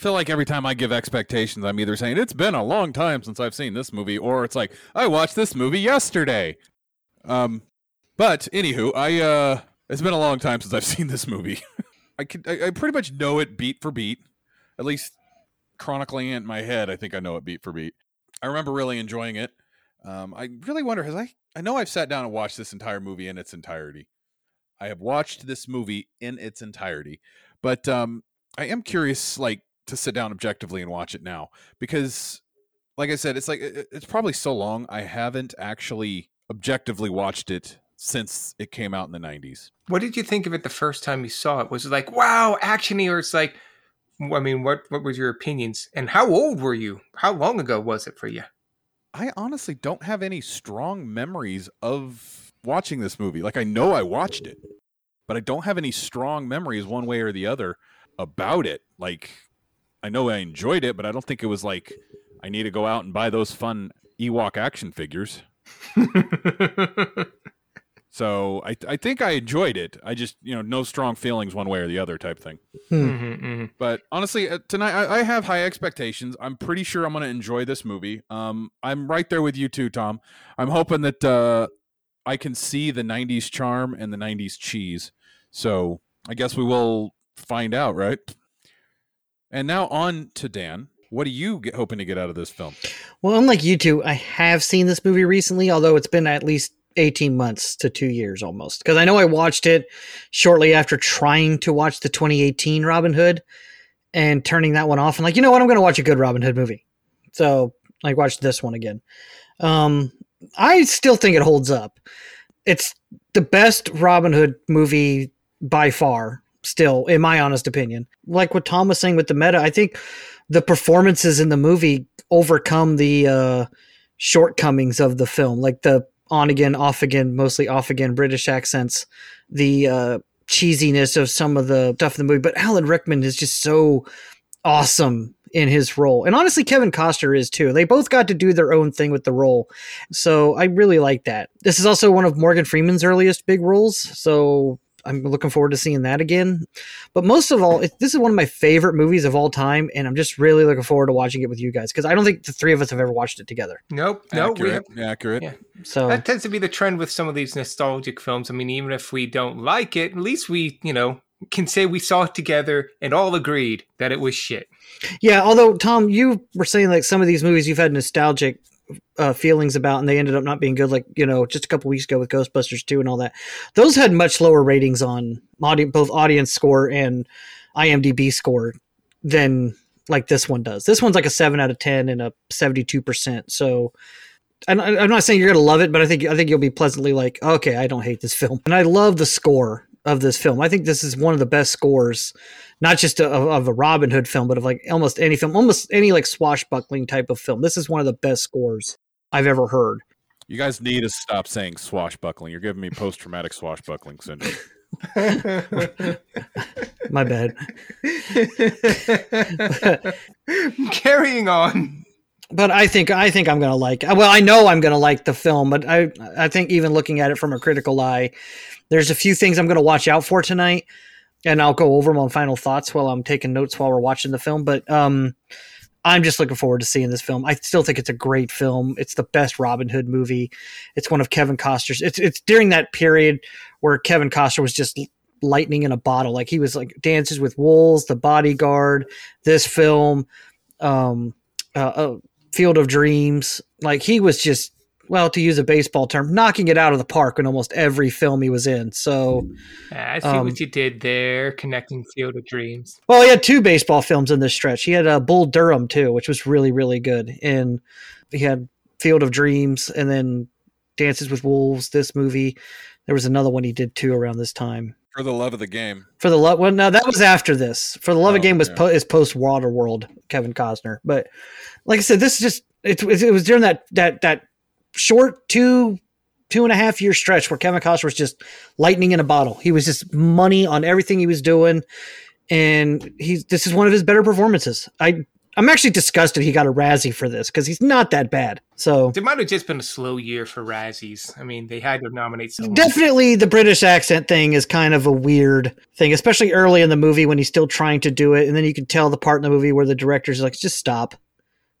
feel like every time I give expectations, I'm either saying it's been a long time since I've seen this movie, or it's like I watched this movie yesterday. Um, but anywho, I uh, it's been a long time since I've seen this movie. I could, I, I pretty much know it beat for beat, at least chronicling it in my head. I think I know it beat for beat. I remember really enjoying it. Um, I really wonder has I I know I've sat down and watched this entire movie in its entirety. I have watched this movie in its entirety, but um, I am curious, like, to sit down objectively and watch it now because, like I said, it's like it's probably so long I haven't actually objectively watched it since it came out in the '90s. What did you think of it the first time you saw it? Was it like, wow, actiony, or it's like, I mean, what what was your opinions? And how old were you? How long ago was it for you? I honestly don't have any strong memories of watching this movie. Like, I know I watched it, but I don't have any strong memories one way or the other about it. Like, I know I enjoyed it, but I don't think it was like I need to go out and buy those fun Ewok action figures. So I I think I enjoyed it. I just you know no strong feelings one way or the other type thing. Mhm, mhm. But honestly, uh, tonight I, I have high expectations. I'm pretty sure I'm going to enjoy this movie. Um, I'm right there with you too, Tom. I'm hoping that uh, I can see the '90s charm and the '90s cheese. So I guess we will find out, right? And now on to Dan. What are you get, hoping to get out of this film? Well, unlike you two, I have seen this movie recently, although it's been at least 18 months to two years almost. Because I know I watched it shortly after trying to watch the 2018 Robin Hood and turning that one off. And like, you know what? I'm going to watch a good Robin Hood movie. So I watched this one again. Um, I still think it holds up. It's the best Robin Hood movie by far, still, in my honest opinion. Like what Tom was saying with the meta, I think the performances in the movie overcome the uh, shortcomings of the film, like the on again, off again, mostly off again British accents, the uh, cheesiness of some of the stuff in the movie. But Alan Rickman is just so awesome in his role. And honestly, Kevin Costner is too. They both got to do their own thing with the role. So I really like that. This is also one of Morgan Freeman's earliest big roles. So I'm looking forward to seeing that again. But most of all, it, this is one of my favorite movies of all time, and I'm just really looking forward to watching it with you guys because I don't think the three of us have ever watched it together. Nope, no, we have. accurate. accurate. Yeah. So That tends to be the trend with some of these nostalgic films. I mean, even if we don't like it, at least we, you know, can say we saw it together and all agreed that it was shit. yeah, although Tom, you were saying like some of these movies you've had nostalgic uh, feelings about, and they ended up not being good. Like you know, just a couple weeks ago with Ghostbusters two and all that. Those had much lower ratings on audi- both audience score and IMDb score than like this one does. This one's like a seven out of ten and a seventy-two percent. So. I'm I'm not saying you're gonna love it, but I think I think you'll be pleasantly like, okay, I don't hate this film, and I love the score of this film. I think this is one of the best scores, not just of, of a Robin Hood film, but of like almost any film, almost any like swashbuckling type of film. This is one of the best scores I've ever heard. You guys need to stop saying swashbuckling. You're giving me post traumatic swashbuckling syndrome. My bad. Carrying on. but I think I think I'm gonna like. Well, I know I'm gonna like the film, but I I think even looking at it from a critical eye, there's a few things I'm gonna watch out for tonight, and I'll go over my final thoughts while I'm taking notes while we're watching the film. But um, I'm just looking forward to seeing this film. I still think it's a great film. It's the best Robin Hood movie. It's one of Kevin Costner's. It's it's during that period where Kevin Costner was just lightning in a bottle. Like he was like Dances with Wolves, The Bodyguard, this film, um, uh, uh, Field of Dreams. Like he was just well, to use a baseball term, knocking it out of the park in almost every film he was in. So, I see Um, what you did there, connecting Field of Dreams. well, he had two baseball films in this stretch. He had uh, Bull Durham too, which was really really good, and he had Field of Dreams, and then Dances with Wolves. This movie. There was another one he did too around this time. For the love of the game. For the love, well, no, that was after this. For the love Oh, of game was yeah. po- is post Waterworld, Kevin Costner. But like I said, this is just it, it was during that that that short two two and a half year stretch where Kevin Costner was just lightning in a bottle. He was just money on everything he was doing, and he's this is one of his better performances. I I'm actually disgusted he got a Razzie for this because he's not that bad. So It might have just been a slow year for Razzies. I mean, they had to nominate someone. Definitely, the British accent thing is kind of a weird thing, especially early in the movie when he's still trying to do it, and then you can tell the part in the movie where the director's like, "Just stop,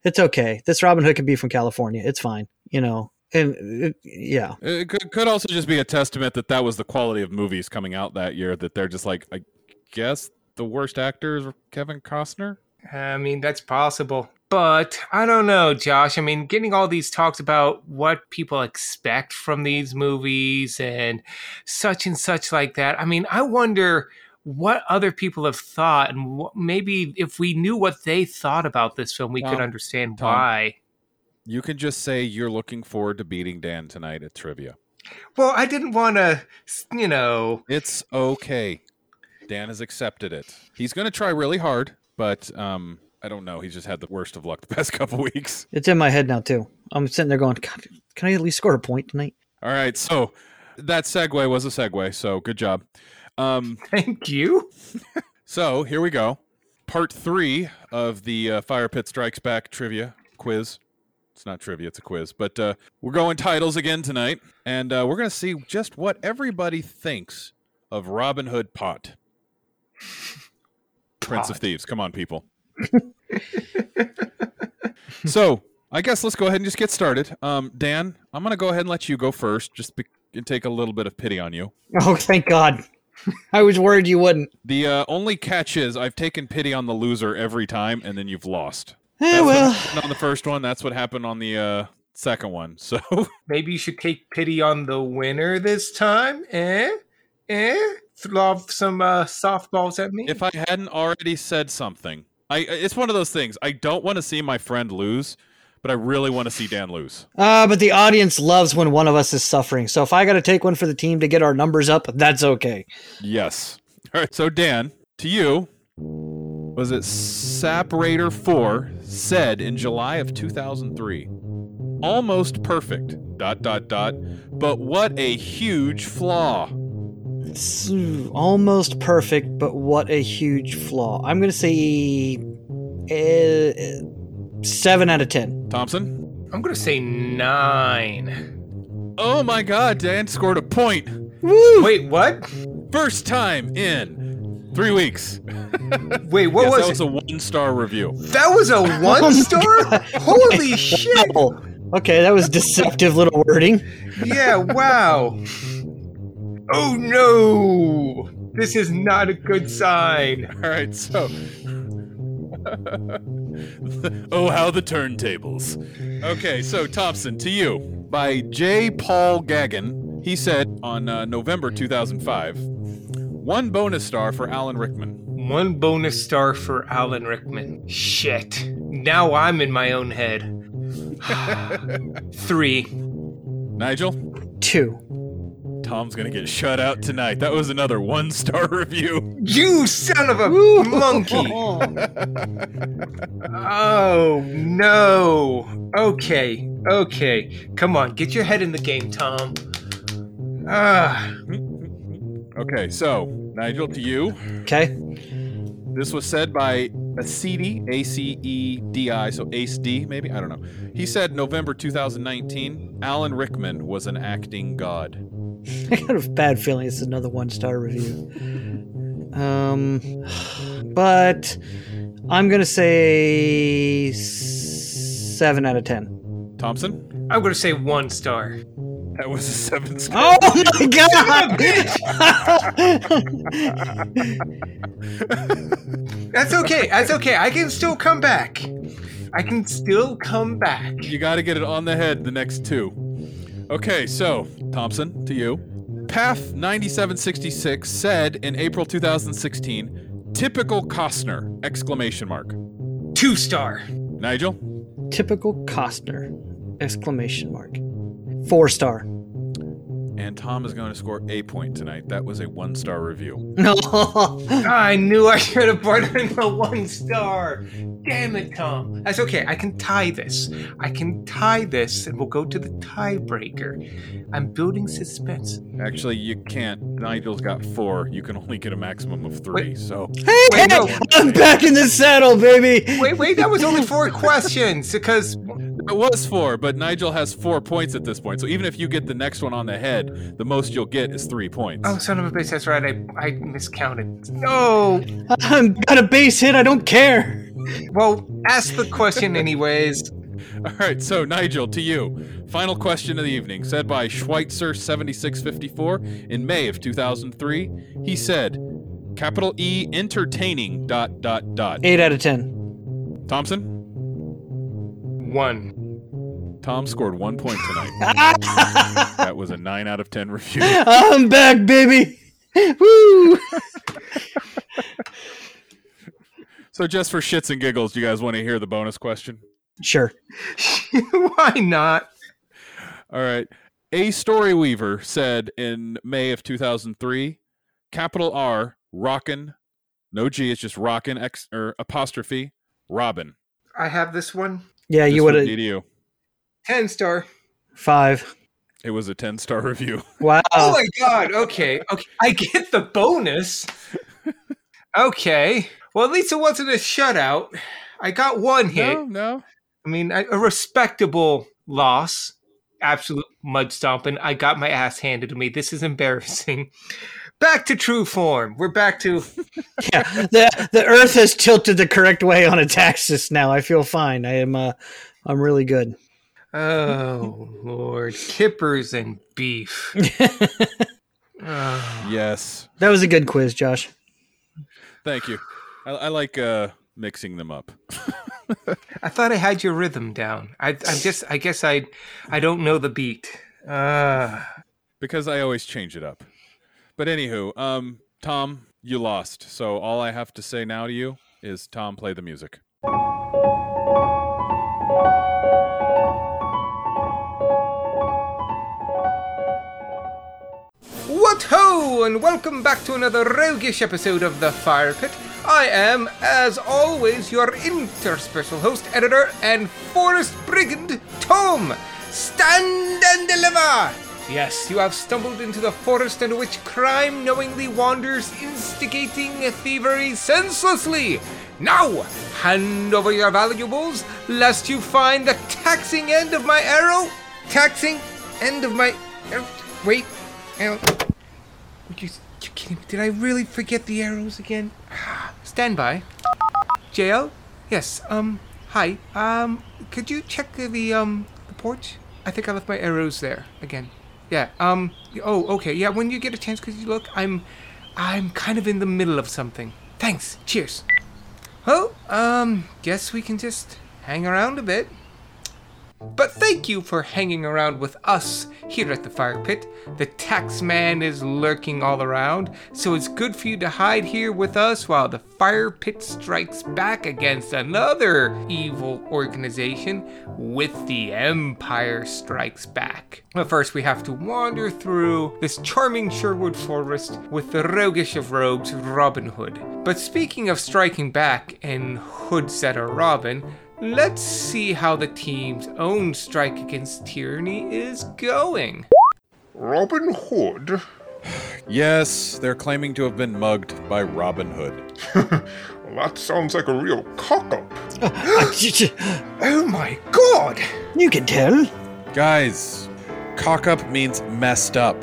it's okay. This Robin Hood can be from California. It's fine, you know." And uh, it, yeah, It could, could also just be a testament that that was the quality of movies coming out that year. That they're just like, I guess the worst actor is Kevin Costner. I mean, that's possible. But I don't know, Josh. I mean, getting all these talks about what people expect from these movies and such and such like that. I mean, I wonder what other people have thought and what, maybe if we knew what they thought about this film, we could understand Tom. why. You can just say you're looking forward to beating Dan tonight at trivia. Well, I didn't want to, you know, It's okay. Dan has accepted it. He's going to try really hard, but um, I don't know. He's just had the worst of luck the past couple weeks. it's in my head now too. I'm sitting there going, God, "Can I at least score a point tonight?" All right, so that segue was a segue. So good job. Um, thank you. so here we go. Part three of the uh, Fire Pit Strikes Back trivia quiz. It's not trivia, it's a quiz. But uh, we're going titles again tonight, and uh, we're going to see just what everybody thinks of Robin Hood Pot. Prince of Thieves. Come on, people. so I guess let's go ahead and just get started. Um, Dan, I'm going to go ahead and let you go first, just be- and take a little bit of pity on you. Oh, thank God! I was worried you wouldn't. The uh, only catch is I've taken pity on the loser every time, and then you've lost. Eh, That's well, on the first one. That's what happened on the uh, second one. So Maybe you should take pity on the winner this time. Eh? Eh? Throw some uh, softballs at me. if I hadn't already said something, I it's one of those things. I don't want to see my friend lose, but I really want to see Dan lose. Uh, but the audience loves when one of us is suffering. So if I got to take one for the team to get our numbers up, that's okay. Yes. All right. So Dan, to you, was it Sap Raider 4 said in July of 2003? Almost perfect. Dot dot dot. But what a huge flaw. It's almost perfect, but what a huge flaw. I'm going to say uh, 7 out of 10. Thompson? I'm going to say nine. Oh my god, Dan scored a point. Woo! Wait, what? First time in three weeks. Wait, what yes, was that it? was a one star review. that was a one my star? Holy shit! Oh, okay, that was deceptive little wording. Yeah, wow. Oh no! This is not a good sign. All right, so. oh, how the turntables. Okay, so Thompson, to you. By J. Paul Gagin, he said on uh, November 2005 one bonus star for Alan Rickman. One bonus star for Alan Rickman. Shit. Now I'm in my own head. Three. Nigel? 2. Tom's gonna get shut out tonight. That was another one star review. You son of a monkey! Oh no. Okay, okay. Come on, get your head in the game, Tom. Ah, Okay, so Nigel, to you. Okay. This was said by Acedi, A C E D I, so Ace D, maybe? I don't know. He said November 2019, Alan Rickman was an acting god. I got a bad feeling it's another one star review. Um, but I'm gonna say seven out of ten. Thompson? I'm gonna say one star. That was a seven star. Oh my god! That's okay. That's okay. I can still come back. I can still come back. You got to get it on the head the next two. Okay, so Thompson, to you. Path 9766 said in April 2016, typical Costner! Exclamation mark. Two star. Nigel? Typical Costner! Exclamation mark. Four star. And Tom is going to score a point tonight. That was a one star review. No. I knew I should have brought in the one star. Damn it, Tom. That's okay. I can tie this. I can tie this and we'll go to the tiebreaker. I'm building suspense. Actually, you can't. Nigel's got four. You can only get a maximum of three. Wait. So Hey, Wait, no. I'm back in the saddle, baby. Wait, wait, that was only four questions because it was four, but Nigel has four points at this point. So even if you get the next one on the head, the most you'll get is three points. Oh, son of a bitch, that's right. I, I miscounted. No. I'm got a base hit. I don't care. Well, ask the question anyways. All right, so Nigel, to you. Final question of the evening, said by Schweitzer7654 in May of 2003. He said, capital E entertaining dot dot dot. Eight out of ten. Thompson? One. Tom scored one point tonight. that was a nine out of ten review. I'm back, baby. Woo! So just for shits and giggles, do you guys want to hear the bonus question? Sure. Why not? All right. A Story Weaver said in May of 2003, capital R, rockin', no G, it's just rockin' X or apostrophe, Robin. I have this one. Yeah, This you would have you. Ten star. five. It was a 10 star review. Wow. Oh my god. Okay. Okay. I get the bonus. Okay. Well, at least it wasn't a shutout. I got one hit. No, no. I mean, a a respectable loss. Absolute mud stomping. I got my ass handed to me. This is embarrassing. Back to true form. We're back to yeah, the the Earth has tilted the correct way on its axis now. I feel fine. I am. Uh, I'm really good. Oh lord, kippers and beef. Oh. Yes. That was a good quiz, Josh. Thank you. I, I like uh, mixing them up. I thought I had your rhythm down. I, I'm just. I guess I. I don't know the beat. Uh, because I always change it up. But anywho, um, Tom, you lost. So all I have to say now to you is, Tom, play the music. And welcome back to another roguish episode of The Fire Pit. I am, as always, your interspecial host, editor, and forest brigand, Tom. Stand and deliver! Yes, you have stumbled into the forest into which crime knowingly wanders, instigating thievery senselessly. Now, hand over your valuables, lest you find the taxing end of my arrow. Taxing end of my. Wait. Kidding me? Did I really forget the arrows again? Stand by. JL? Yes, um, hi. Um, could you check the, um, the porch? I think I left my arrows there again. Yeah, um, oh, okay. Yeah, when you get a chance, could you look? I'm, I'm kind of in the middle of something. Thanks. Cheers. Oh, um, guess we can just hang around a bit. But thank you for hanging around with us here at the fire pit. The tax man is lurking all around, so it's good for you to hide here with us while the fire pit strikes back against another evil organization with the Empire Strikes Back. But first, we have to wander through this charming Sherwood forest with the roguish of rogues, Robin Hood. But speaking of striking back and hoods Robin, Let's see how the team's own strike against tyranny is going. Robin Hood? Yes, they're claiming to have been mugged by Robin Hood. well, that sounds like a real cock up. Oh my god! you can tell. Guys, cock up means messed up.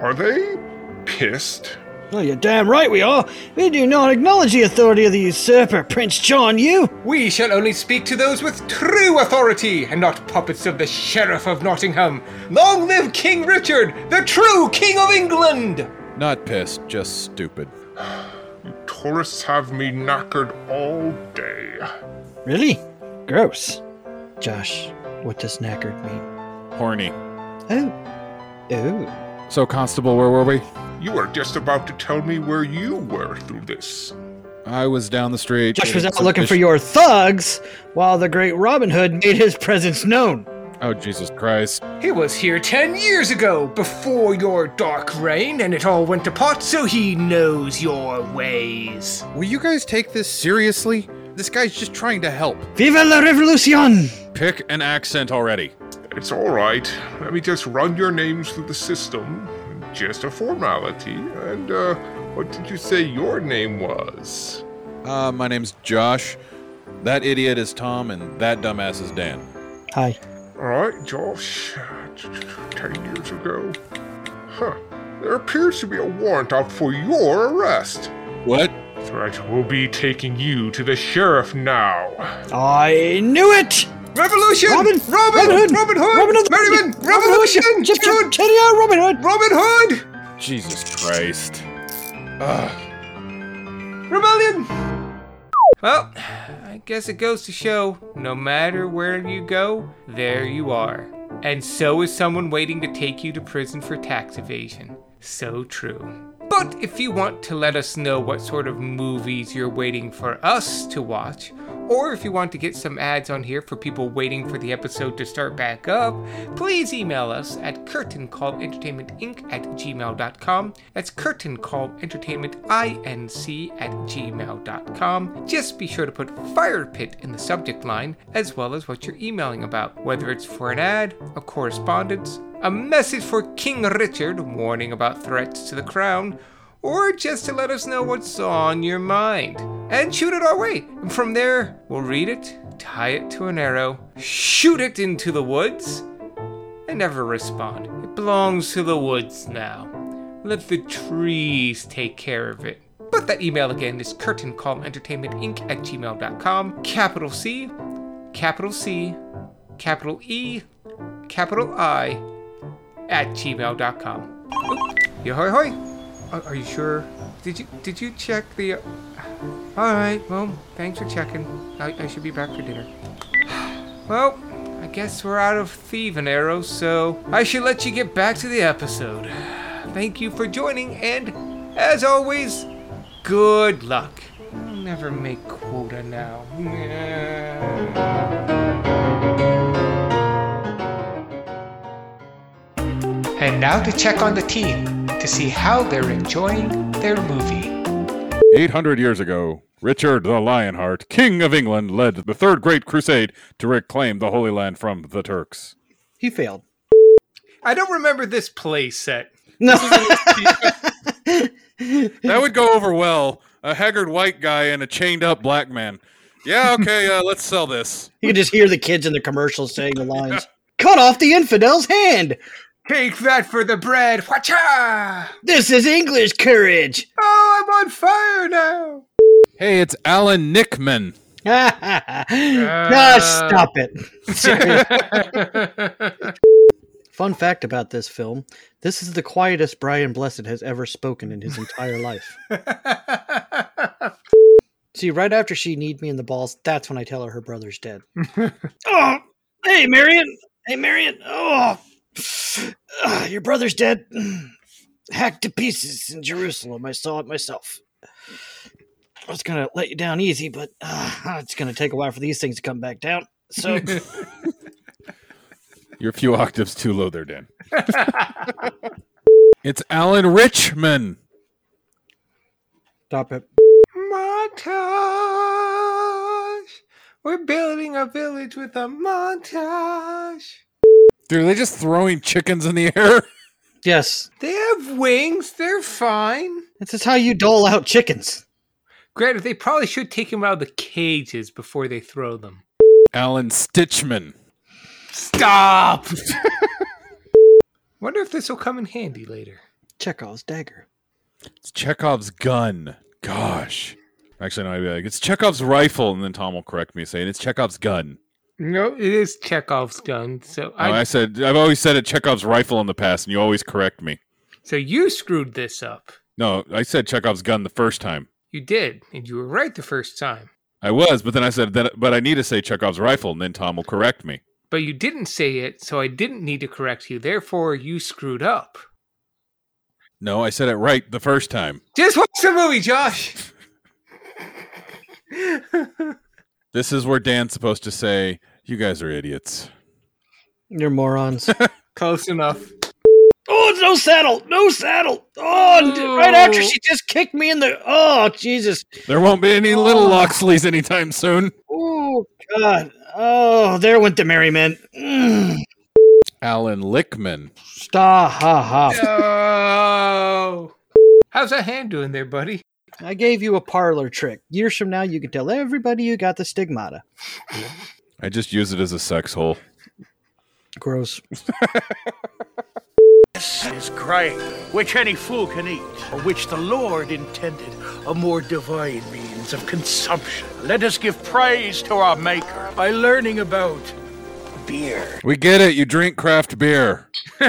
Are they pissed? Oh, you're damn right we are. We do not acknowledge the authority of the usurper, Prince John you. We shall only speak to those with true authority, and not puppets of the Sheriff of Nottingham. Long live King Richard, the true King of England! Not pissed, just stupid. You tourists have me knackered all day. Really? Gross. Josh, what does knackered mean? Horny. Oh. Oh. So, Constable, where were we? You were just about to tell me where you were through this. I was down the street. Josh was out looking for your thugs while the great Robin Hood made his presence known. Oh, Jesus Christ. He was here ten years ago, before your dark reign, and it all went to pot, so he knows your ways. Will you guys take this seriously? This guy's just trying to help. Viva la revolucion! Pick an accent already. It's all right. Let me just run your names through the system. Just a formality. And, uh, what did you say your name was? Uh, my name's Josh. That idiot is Tom, and that dumbass is Dan. Hi. All right, Josh. Ten years ago. Huh. There appears to be a warrant out for your arrest. What? Threat will be taking you to the sheriff now. I knew it! Revolution! Robin! Robin! Robin Hood! Robin Hood! Robin Hood! Merriman! Robin Hood! Revolution! Chip, chip, Jude! cheerio, Robin Hood! Robin Hood! Jesus Christ. Ugh. Rebellion! Well, I guess it goes to show no matter where you go, there you are. And so is someone waiting to take you to prison for tax evasion. So true. But if you want to let us know what sort of movies you're waiting for us to watch, or if you want to get some ads on here for people waiting for the episode to start back up, please email us at curtaincallentertainmentinc at gmail.com. That's curtaincallentertainmentinc at gmail.com. Just be sure to put fire pit in the subject line, as well as what you're emailing about, whether it's for an ad, a correspondence, a message for King Richard warning about threats to the crown, or just to let us know what's on your mind. And shoot it our way. And from there, we'll read it, tie it to an arrow, shoot it into the woods, and never respond. It belongs to the woods now. Let the trees take care of it. But that email again is curtaincallentertainmentinc at gmail.com. Capital C, capital C, capital E, capital I, at gmail.com. Yo, hoy, hoy. Are, you sure? Did you did you check the? All right. Well, thanks for checking. I, I should be back for dinner. Well, I guess we're out of thieving arrows, so I should let you get back to the episode. Thank you for joining, and as always, good luck. I'll never make quota now. And now to check on the team to see how they're enjoying their movie. 800 years ago, Richard the Lionheart, King of England, led the Third Great Crusade to reclaim the Holy Land from the Turks. He failed. I don't remember this play set. No. That would go over well. A haggard white guy and a chained up black man. Yeah, okay, uh, let's sell this. you can just hear the kids in the commercials saying the lines. Cut off the infidel's hand. Take that for the bread. Whatcha! This is English courage. Oh, I'm on fire now. Hey, it's Alan Nickman. Gosh, stop it. Fun fact about this film this is the quietest Brian Blessed has ever spoken in his entire life. See, right after she kneed me in the balls, that's when I tell her her brother's dead. oh, hey, Marion. Hey, Marion. Oh, Ah, your brother's dead. Hacked to pieces in Jerusalem. I saw it myself. I was going to let you down easy, but uh, it's going to take a while for these things to come back down. So, You're a few octaves too low there, Dan. it's Alan Richman. stop it. montage. We're building a village with a montage. Dude, are they just throwing chickens in the air? Yes, They have wings. They're fine. this is how you dole out chickens. Granted, they probably should take them out of the cages before they throw them. Alan Stitchman. Stop! Wonder if this will come in handy later. Chekhov's dagger. It's Chekhov's gun. Gosh. Actually, no, I'd be like, it's Chekhov's rifle, and then Tom will correct me saying it's Chekhov's gun. No, it is Chekhov's gun. So I, I, I said I've always said it Chekhov's rifle in the past, and you always correct me. so you screwed this up. No, I said Chekhov's gun the first time. You did, and you were right the first time. I was, but then I said that, but I need to say Chekhov's rifle, and then Tom will correct me. But you didn't say it, so I didn't need to correct you. Therefore, you screwed up. No, I said it right the first time. Just watch the movie, Josh. This is where Dan's supposed to say, "You guys are idiots." You're morons. Close enough. oh, it's no saddle. No saddle. Oh, and right after she just kicked me in the. Oh, Jesus. There won't be any little Locksleys anytime soon. Oh, God. Oh, there went the merriment. Mm. Alan Lickman. Stop. Ha, ha. Oh. How's that hand doing there, buddy? I gave you a parlor trick. Years from now, you can tell everybody you got the stigmata. I just use it as a sex hole. Gross. This is grain, which any fool can eat, or which the Lord intended a more divine means of consumption. Let us give praise to our Maker by learning about beer. We get it. You drink craft beer.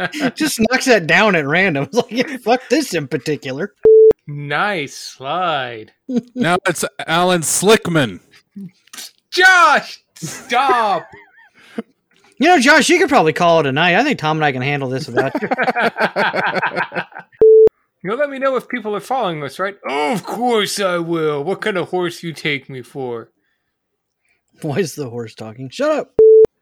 Just knocks that down at random. It's like, yeah, fuck this in particular. Nice slide. Now it's Alan Slickman. Josh, stop. You know, Josh, you could probably call it a night. I think Tom and I can handle this without you. You'll let me know if people are following us, right? Oh, of course I will. What kind of horse you take me for? Why is the horse talking? Shut up.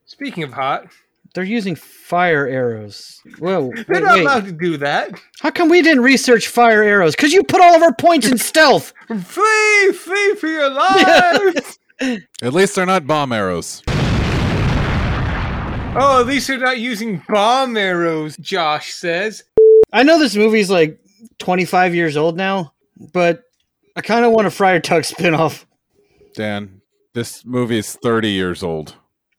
Speaking of hot, They're using fire arrows. Whoa. they're Wait, not wait. allowed to do that. How come we didn't research fire arrows? Because you put all of our points in stealth. Flee, flee for your lives. At least they're not bomb arrows. oh, at least they're not using bomb arrows, Josh says. I know this movie's like 25 years old now, but I kind of want a Friar Tuck spinoff. Dan, this movie is 30 years old.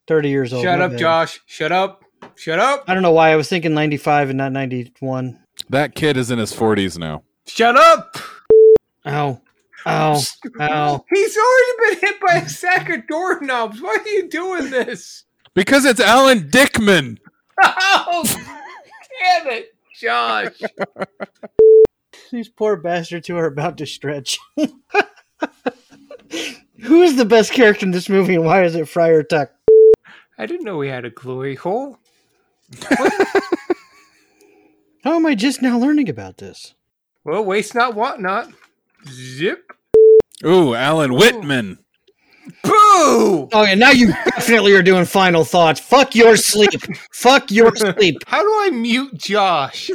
30 years old. Shut up, bad. Josh. Shut up. Shut up. I don't know why I was thinking 95 and not 91. That kid is in his 40s now. Shut up. Ow. Ow. Ow. He's already been hit by a sack of doorknobs. Why are you doing this? Because it's Alan Dickman. Oh, damn it, Josh. These poor bastards who are about to stretch. Who is the best character in this movie and why is it Friar Tuck? I didn't know we had a glory hole. How am I just now learning about this? Well, waste not, want not. Zip. Ooh, Alan Whitman. Boo! Oh yeah, now you definitely are doing final thoughts. Fuck your sleep. Fuck your sleep. How do I mute Josh?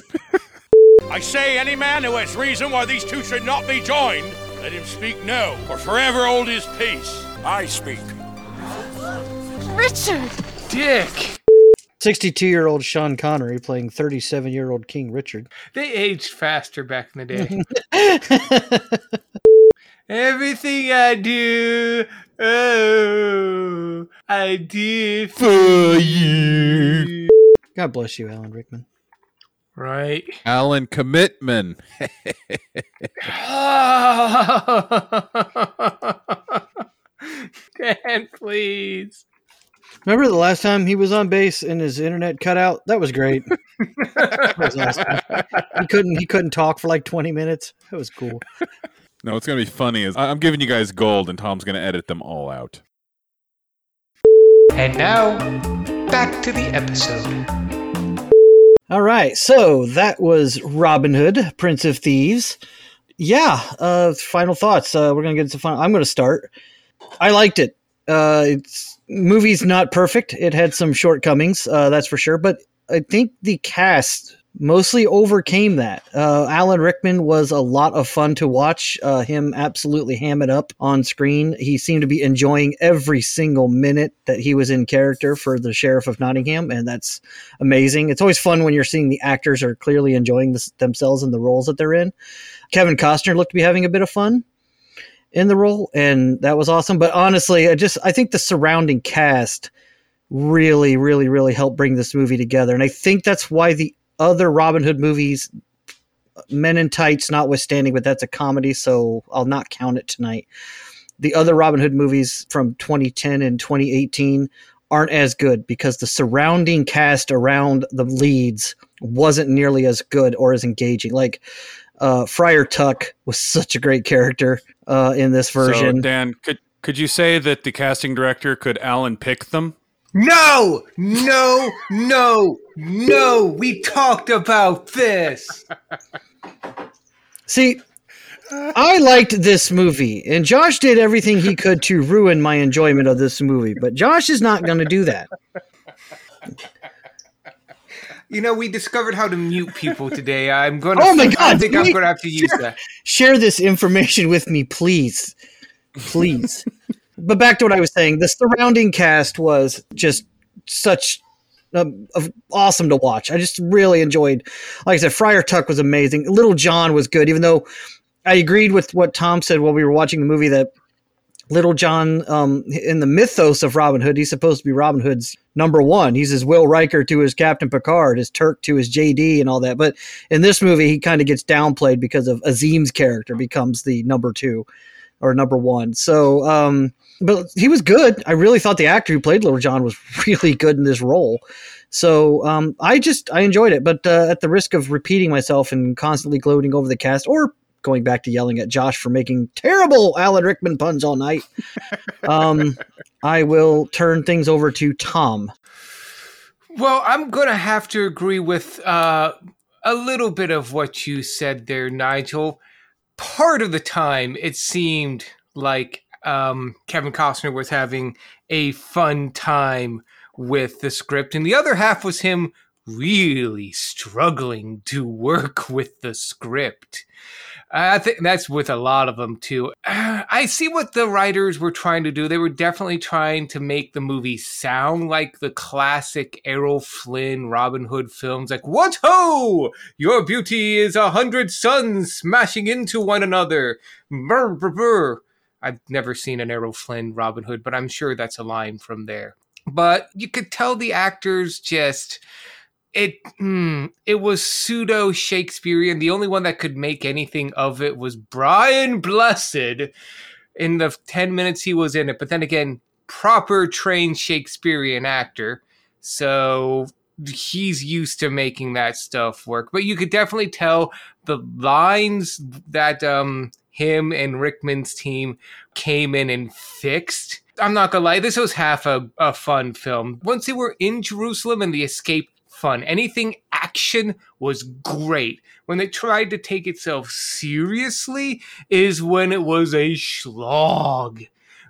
I say any man who has reason why these two should not be joined, let him speak no, or forever hold his peace. I speak. Richard! Dick. 62 year old Sean Connery playing 37 year old King Richard. They aged faster back in the day. Everything I do, oh, I do for you. God bless you, Alan Rickman. Right. Alan Commitman. Dan, please. Remember the last time he was on base and his internet cut out? That was great. That was awesome. He couldn't he couldn't talk for like 20 minutes. That was cool. No, it's gonna be funny is I- I'm giving you guys gold, and Tom's gonna edit them all out. And now, back to the episode. All right, so that was Robin Hood, Prince of Thieves. Yeah, uh, final thoughts. Uh, we're gonna get into final. I'm gonna start. I liked it. Uh, it's movie's not perfect. It had some shortcomings, uh, that's for sure. But I think the cast mostly overcame that. Uh, Alan Rickman was a lot of fun to watch. Uh, him absolutely ham it up on screen. He seemed to be enjoying every single minute that he was in character for the Sheriff of Nottingham, and that's amazing. It's always fun when you're seeing the actors are clearly enjoying this, themselves in the roles that they're in. Kevin Costner looked to be having a bit of fun in the role, and that was awesome. But honestly, I just I think the surrounding cast really, really, really helped bring this movie together, and I think that's why the other Robin Hood movies, Men in Tights notwithstanding, but that's a comedy, so I'll not count it tonight. The other Robin Hood movies from 2010 and 2018 aren't as good because the surrounding cast around the leads wasn't nearly as good or as engaging. Like uh, Friar Tuck was such a great character uh, in this version. So, Dan, could could you say that the casting director could Alan pick them? No, no, no, no. We talked about this. See, I liked this movie, and Josh did everything he could to ruin my enjoyment of this movie, but Josh is not going to do that. You know, we discovered how to mute people today. I'm gonna. Oh my god! I think I'm gonna have to use that. Share this information with me, please. Please. but back to what I was saying the surrounding cast was just such um, awesome to watch. I just really enjoyed, like I said, Friar Tuck was amazing. Little John was good, even though I agreed with what Tom said while we were watching the movie that Little John, um, in the mythos of Robin Hood, he's supposed to be Robin Hood's number one. He's his Will Riker to his Captain Picard, his Turk to his JD, and all that. But in this movie, he kind of gets downplayed because of Azeem's character becomes the number two or number one. So, um, but he was good. I really thought the actor who played Little John was really good in this role. So um, I just I enjoyed it, but uh, at the risk of repeating myself and constantly gloating over the cast, or going back to yelling at Josh for making terrible Alan Rickman puns all night, um, I will turn things over to Tom. Well, I'm gonna have to agree with uh, a little bit of what you said there, Nigel. Part of the time, it seemed like um, Kevin Costner was having a fun time with the script, and the other half was him really struggling to work with the script. I think that's with a lot of them too. I see what the writers were trying to do. They were definitely trying to make the movie sound like the classic Errol Flynn Robin Hood films, like "What ho! Your beauty is a hundred suns smashing into one another." Brr, brr, brr. I've never seen an Errol Flynn Robin Hood, but I'm sure that's a line from there. But you could tell the actors just it mm, it was pseudo Shakespearean. The only one that could make anything of it was Brian Blessed in the 10 minutes he was in it. But then again, proper trained Shakespearean actor. So he's used to making that stuff work. But you could definitely tell the lines that um him and Rickman's team came in and fixed. I'm not gonna lie, this was half a, a fun film. Once they were in Jerusalem and the escape fun. Anything action was great. When they tried to take itself seriously is when it was a slog.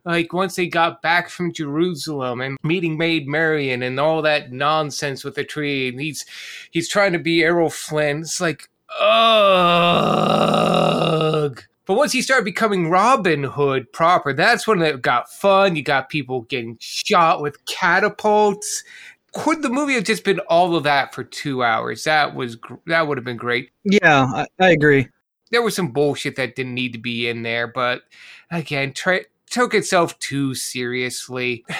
Like once they got back from Jerusalem and meeting Maid Marian and all that nonsense with the tree, and he's he's trying to be Errol Flynn. It's like, ugh. But once he started becoming Robin Hood proper, that's when it got fun. You got people getting shot with catapults. Could the movie have just been all of that for two hours? That was that would have been great. Yeah, I, I agree. There was some bullshit that didn't need to be in there, but again, tra- took itself too seriously.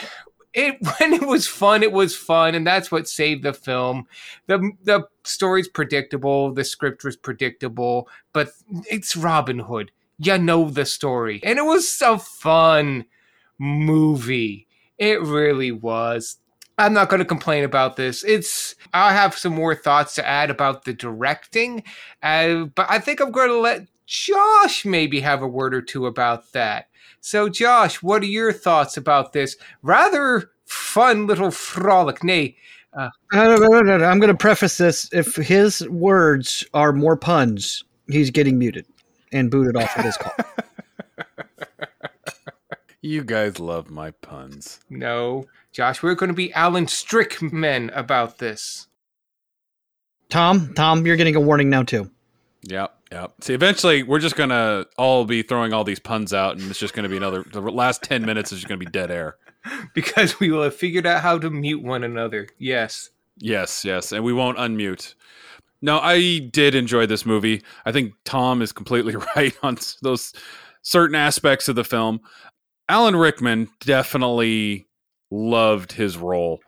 It when it was fun, it was fun, and that's what saved the film. the The story's predictable, the script was predictable, but it's Robin Hood. You know the story, and it was a fun movie. It really was. I'm not going to complain about this. It's I have some more thoughts to add about the directing, uh, but I think I'm going to let Josh maybe have a word or two about that. So, Josh, what are your thoughts about this rather fun little frolic? Nay, Uh, no, no, no, no, no. I'm going to preface this. If his words are more puns, he's getting muted and booted off of his call. You guys love my puns. no, Josh, we're going to be Alan Strickman about this. Tom, Tom, you're getting a warning now too. Yep, yep. See, eventually we're just gonna all be throwing all these puns out, and it's just gonna be another. The last ten minutes is just gonna be dead air. Because we will have figured out how to mute one another. Yes. Yes, yes, and we won't unmute. No, I did enjoy this movie. I think Tom is completely right on those certain aspects of the film. Alan Rickman definitely loved his role.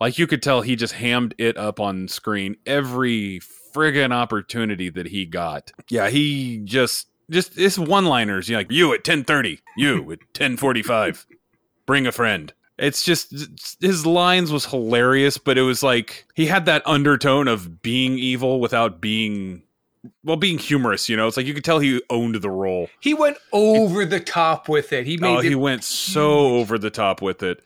Like you could tell he just hammed it up on screen every friggin' opportunity that he got. Yeah, he just just it's one-liners. You know, like you at 10:30, you at 10:45. Bring a friend. It's just his lines was hilarious, but it was like he had that undertone of being evil without being well, being humorous, you know. It's like you could tell he owned the role. He went over the top with it. He oh, made Oh, it he went so over the top with it.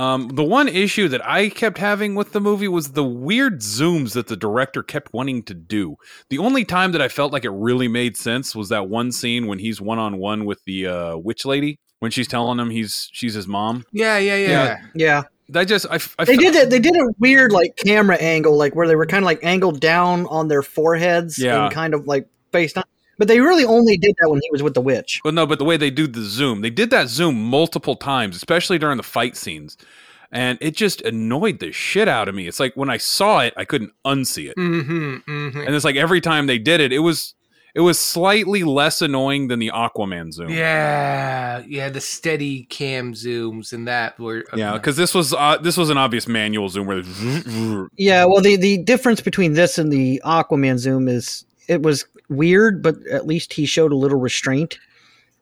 Um, the one issue that I kept having with the movie was the weird zooms that the director kept wanting to do. The only time that I felt like it really made sense was that one scene when he's one on one with the uh, witch lady when she's telling him he's she's his mom. Yeah, yeah, yeah. Yeah. Yeah, I just I, I they fe- did it. They did a weird like camera angle, like where they were kind of like angled down on their foreheads Yeah. and kind of like based on. But they really only did that when he was with the witch. Well, no, but the way they do the zoom, they did that zoom multiple times, especially during the fight scenes. And it just annoyed the shit out of me. It's like when I saw it, I couldn't unsee it. Mm-hmm, mm-hmm. And it's like every time they did it, it was it was slightly less annoying than the Aquaman zoom. Yeah, yeah, the steady cam zooms and that were Yeah, because this was uh, this was an obvious manual zoom where Yeah, well, the the difference between this and the Aquaman zoom is it was weird, but at least he showed a little restraint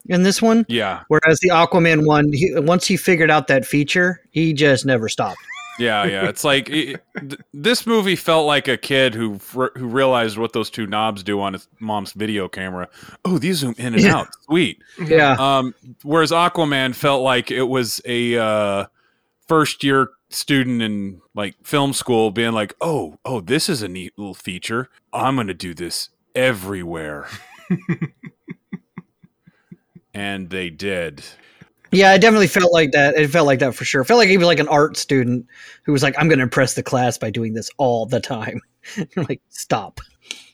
in this one. yeah Whereas the Aquaman one, he, once he figured out that feature, he just never stopped. yeah yeah it's like it, th- this movie felt like a kid who fr- who realized what those two knobs do on his mom's video camera oh these zoom in and Yeah. out sweet Yeah, Um, whereas Aquaman felt like it was a uh, first year student in like film school being like, oh, oh, this is a neat little feature. I'm gonna do this everywhere. and they did. yeah, it definitely felt like that. It felt like that for sure. It felt like he was like an art student who was like, "I'm going to impress the class by doing this all the time." Like, stop.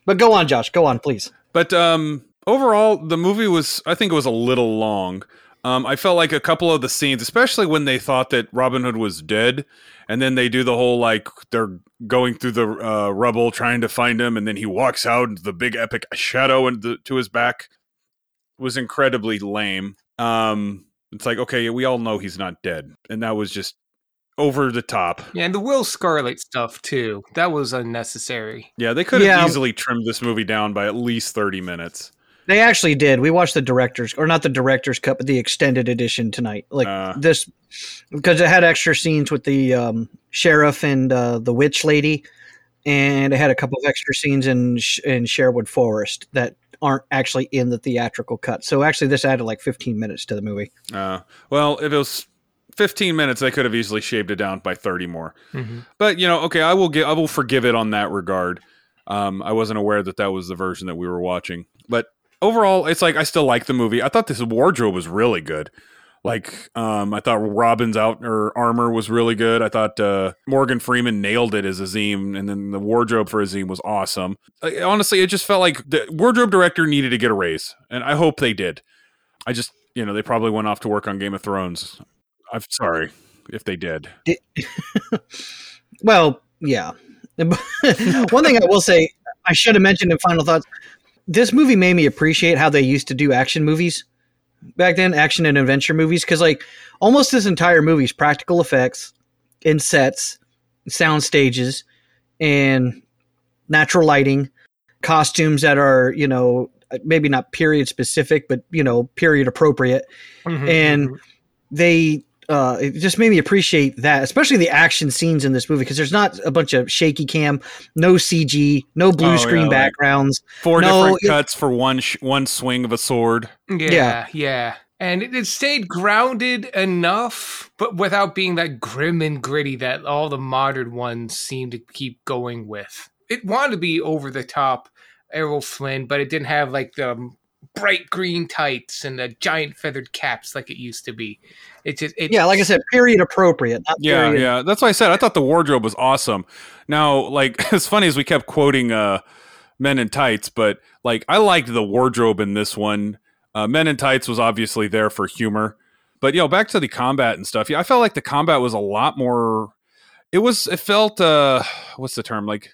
But go on, Josh. Go on, please. But um, overall, the movie was, I think it was a little long. Um, I felt like a couple of the scenes, especially when they thought that Robin Hood was dead, and then they do the whole like they're going through the uh, rubble trying to find him, and then he walks out into the big epic shadow and the, to his back was incredibly lame. Um, it's like okay, we all know he's not dead, and that was just over the top. Yeah, and the Will Scarlet stuff too. That was unnecessary. Yeah, they could have Yeah. easily trimmed this movie down by at least thirty minutes. They actually did. We watched the director's, or not the director's cut, but the extended edition tonight. Like Uh. this, because it had extra scenes with the um, sheriff and uh, the witch lady, and it had a couple of extra scenes in in Sherwood Forest that aren't actually in the theatrical cut. So actually, this added like 15 minutes to the movie. Uh, well, if it was 15 minutes, they could have easily shaved it down by 30 more. Mhm. But you know, okay, I will give I will forgive it on that regard. Um, I wasn't aware that that was the version that we were watching, but overall, it's like I still like the movie. I thought this wardrobe was really good. Like, um, I thought Robin's out or armor was really good. I thought uh, Morgan Freeman nailed it as Azeem, and then the wardrobe for Azeem was awesome. Like, honestly, it just felt like the wardrobe director needed to get a raise, and I hope they did. I just, you know, they probably went off to work on Game of Thrones. I'm sorry if they did. Well, yeah. One thing I will say, I should have mentioned in final thoughts. This movie made me appreciate how they used to do action movies back then, action and adventure movies, because like almost this entire movie is practical effects in sets, sound stages, and natural lighting, costumes that are you know maybe not period specific, but you know period appropriate Mhm, And- mhm. they uh it just made me appreciate that especially the action scenes in this movie because there's not a bunch of shaky cam no cg no blue Oh, yeah, screen like- backgrounds Four No, different it- cuts for one sh- one swing of a sword. Yeah, yeah. And it, it stayed grounded enough, but without being that grim and gritty that all the modern ones seem to keep going with. It wanted to be over the top Errol Flynn, but it didn't have like the bright green tights and the giant feathered caps like it used to be. It just it, yeah like i said period appropriate not Yeah, period. yeah. That's why I said I thought the wardrobe was awesome. Now, like as funny as we kept quoting uh Men in Tights, but like I liked the wardrobe in this one. Uh, Men in Tights was obviously there for humor. But you know, back to the combat and stuff. Yeah, I felt like the combat was a lot more it was it felt uh what's the term? Like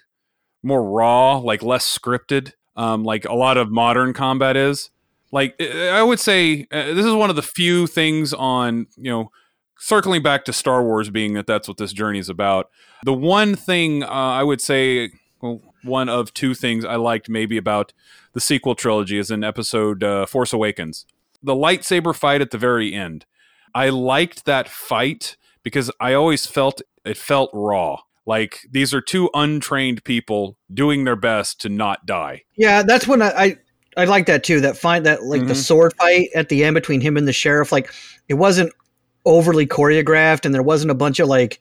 more raw, like less scripted. Um like a lot of modern combat is. Like I would say uh, this is one of the few things on, you know, circling back to Star Wars being that that's what this journey is about. The one thing uh, I would say, well, one of two things I liked maybe about the sequel trilogy is in episode uh, Force Awakens. The lightsaber fight at the very end. I liked that fight because I always felt it felt raw. Like these are two untrained people doing their best to not die. yeah that's when i i, I like that too that find that like the Mhm. sword fight at the end between him and the sheriff like it wasn't overly choreographed and there wasn't a bunch of like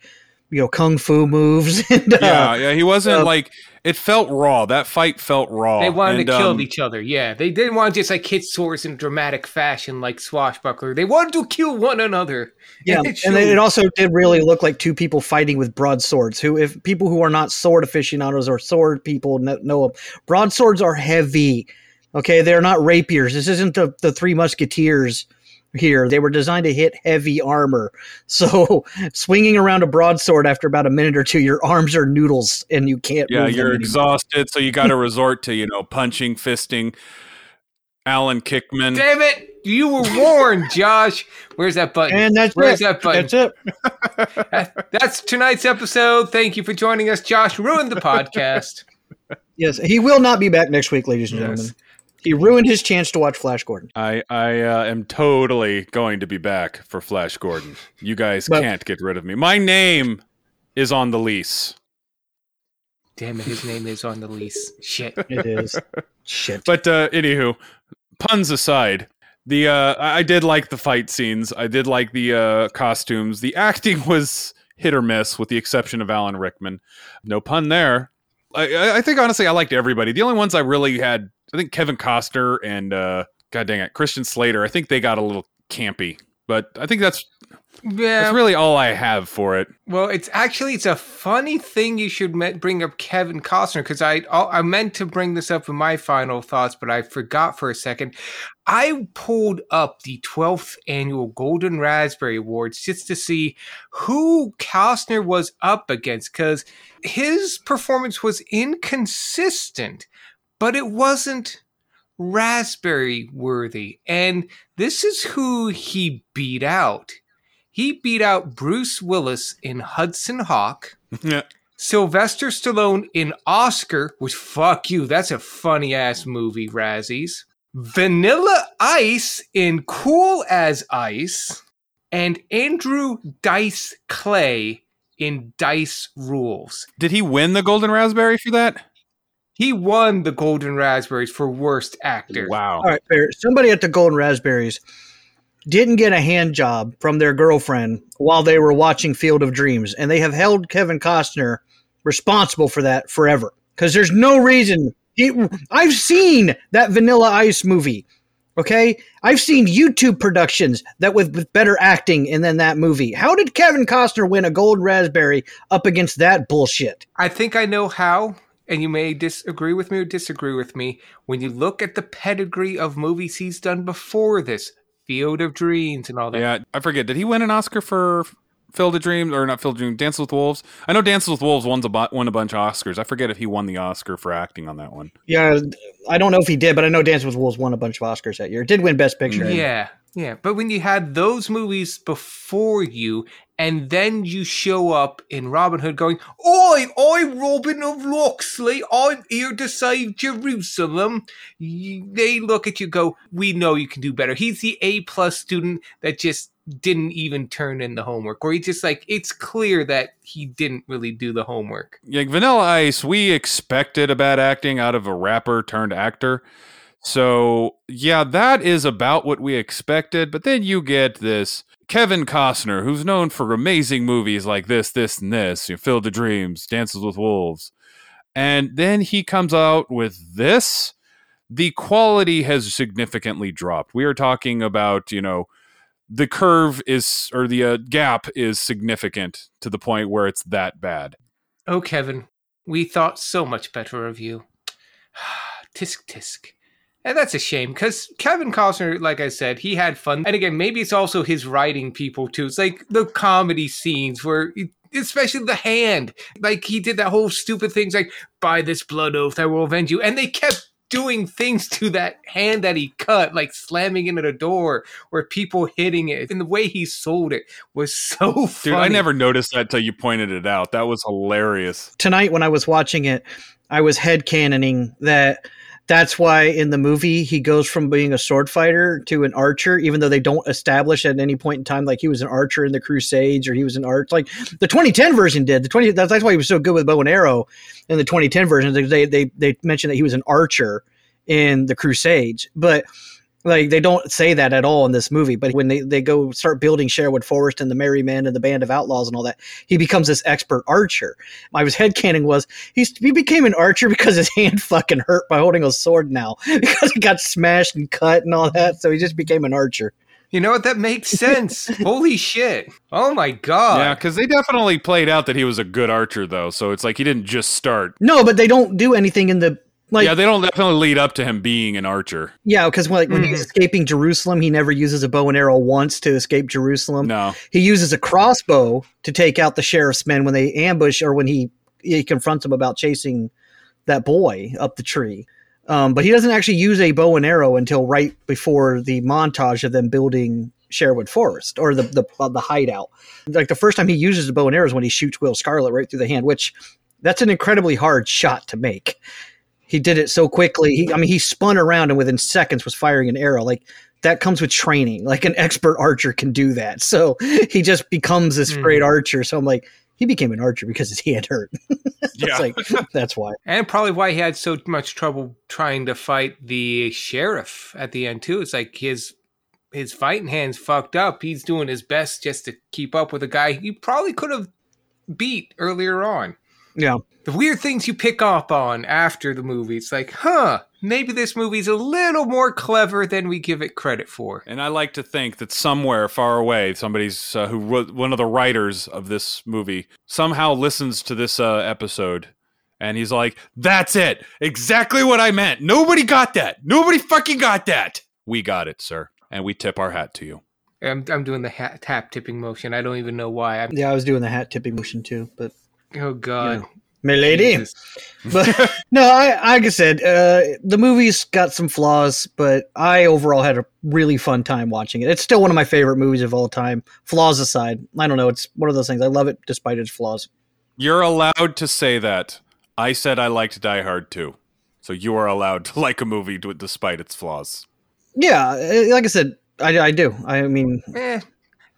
you know kung fu moves and uh, Yeah, yeah, he wasn't uh, like it felt raw. That fight felt raw. They wanted And, to kill um, each other. Yeah, they didn't want to just like hit swords in dramatic fashion like Swashbuckler. They wanted to kill one another. Yeah, And it and it also did really look like two people fighting with broadswords. Who, if people who are not sword aficionados or sword people kn- know, broadswords are heavy. Okay, they're not rapiers. This isn't the the Three Musketeers here. They were designed to hit heavy armor. So swinging around a broadsword after about a minute or two, your arms are noodles and you can't. Yeah, move you're exhausted, so you got to resort to you know punching, fisting. Alan Kickman. Damn it! You were warned, Josh. Where's that button? And that's Where's it. that button? That's it. That's tonight's episode. Thank you for joining us. Josh ruined the podcast. Yes, he will not be back next week, ladies and Yes. gentlemen. He ruined his chance to watch Flash Gordon. I I uh, am totally going to be back for Flash Gordon. You guys But- can't get rid of me. My name is on the lease. Damn it, his name is on the lease. Shit. It is shit. But uh, anywho, puns aside, the uh, I I did like the fight scenes. I did like the uh, costumes. The acting was hit or miss, with the exception of Alan Rickman. No pun there. I- I, think honestly, I liked everybody. The only ones I really had, I think Kevin Costner and uh, God dang it, Christian Slater. I think they got a little campy, but I think that's Yeah. that's really all I have for it. Well, it's actually it's a funny thing you should me- bring up Kevin Costner because I oh, I meant to bring this up in my final thoughts, but I forgot for a second. I pulled up the 12th annual Golden Raspberry Awards just to see who Costner was up against because his performance was inconsistent, but it wasn't raspberry worthy. And this is who he beat out. He beat out Bruce Willis in Hudson Hawk, Yeah. Sylvester Stallone in Oscar, which fuck you, that's a funny ass movie, Razzies. Vanilla Ice in Cool as Ice, and Andrew Dice Clay in Dice Rules. Did he win the Golden Raspberry for that? He won the Golden Raspberries for Worst Actor. Wow. All right, fair. Somebody at the Golden Raspberries didn't get a hand job from their girlfriend while they were watching Field of Dreams, and they have held Kevin Costner responsible for that forever. Because there's no reason. He, I've seen that Vanilla Ice movie. Okay, I've seen YouTube productions that with, with better acting and then that movie. How did Kevin Costner win a Gold Raspberry up against that bullshit? I think I know how, and you may disagree with me or disagree with me. When you look at the pedigree of movies he's done before this, Field of Dreams and all that. Yeah, I forget. Did he win an Oscar for Field of Dreams or not Field of Dreams? Dances with Wolves. I know Dances with Wolves won a, bu- won a bunch of Oscars. I forget if he won the Oscar for acting on that one. Yeah, I don't know if he did, but I know Dance with Wolves won a bunch of Oscars that year. It did win Best Picture. Mm-hmm. Yeah, yeah. But when you had those movies before you, and then you show up in Robin Hood going, Oi, I'm Robin of Locksley. I'm here to save Jerusalem. They look at you go, We know you can do better. He's the A plus student that just didn't even turn in the homework. Or he just like, it's clear that he didn't really do the homework. Like Vanilla Ice. We expected a bad acting out of a rapper turned actor. So yeah, that is about what we expected. But then you get this Kevin Costner, who's known for amazing movies like this, this, and this, you know, Field of Dreams, Dances with Wolves. And then he comes out with this. The quality has significantly dropped. We are talking about, you know, the curve is, or the uh, gap is significant to the point where it's that bad. Oh, Kevin, we thought so much better of you. tisk tisk. And that's a shame because Kevin Costner, like I said, he had fun. And again, maybe it's also his writing people too. It's like the comedy scenes where, especially the hand, like he did that whole stupid things like, by this blood oath, I will avenge you. And they kept doing things to that hand that he cut, like slamming into the door or people hitting it. And the way he sold it was so funny. Dude, I never noticed that till you pointed it out. That was hilarious. Tonight, when I was watching it, I was head headcanoning that that's why in the movie he goes from being a sword fighter to an archer, even though they don't establish at any point in time like he was an archer in the Crusades or he was an archer. Like the 2010 version did. The 20 that's, that's why he was so good with bow and arrow in the 2010 version. They they they mentioned that he was an archer in the Crusades, but like they don't say that at all in this movie but when they, they go start building sherwood forest and the merry men and the band of outlaws and all that he becomes this expert archer my was headcanon was he's, he became an archer because his hand fucking hurt by holding a sword now because he got smashed and cut and all that so he just became an archer You know what? That makes sense. Holy shit. Oh my god. Yeah, because they definitely played out that he was a good archer, though. So it's like he didn't just start. no but they don't do anything in the like yeah, they don't definitely lead up to him being an archer. yeah because when, like, when he's escaping jerusalem he never uses a bow and arrow once to escape jerusalem No. he uses a crossbow to take out the sheriff's men when they ambush or when he he confronts them about chasing that boy up the tree. Um, but he doesn't actually use a bow and arrow until right before the montage of them building Sherwood Forest or the the, uh, the hideout. Like the first time he uses a bow and arrow is when he shoots Will Scarlet right through the hand, which that's an incredibly hard shot to make. He did it so quickly. He, I mean, he spun around and within seconds was firing an arrow. Like that comes with training. Like an expert archer can do that. So he just becomes this great Mhm. archer. So I'm like, he became an archer because his hand hurt. Yeah. like that's why. And probably why he had so much trouble trying to fight the sheriff at the end too. It's like his his fighting hands fucked up. He's doing his best just to keep up with a guy he probably could have beat earlier on. Yeah. The weird things you pick up on after the movie. It's like, huh, maybe this movie's a little more clever than we give it credit for. And I like to think that somewhere far away, somebody's uh, who wrote one of the writers of this movie somehow listens to this uh, episode, and he's like, "That's it, exactly what I meant. Nobody got that. Nobody fucking got that. We got it, sir, and we tip our hat to you." I'm, I'm doing the hat, tap tipping motion. I don't even know why. I'm, Yeah, I was doing the hat tipping motion too, but oh god, my lady. Jesus. But no, I like I said, uh, the movie's got some flaws, but I overall had a really fun time watching it. It's still one of my favorite movies of all time. Flaws aside, I don't know. It's one of those things. I love it despite its flaws. You're allowed to say that. I said I liked Die Hard too, so you are allowed to like a movie d- despite its flaws. Yeah, uh, like I said, I, I do. I mean, Eh,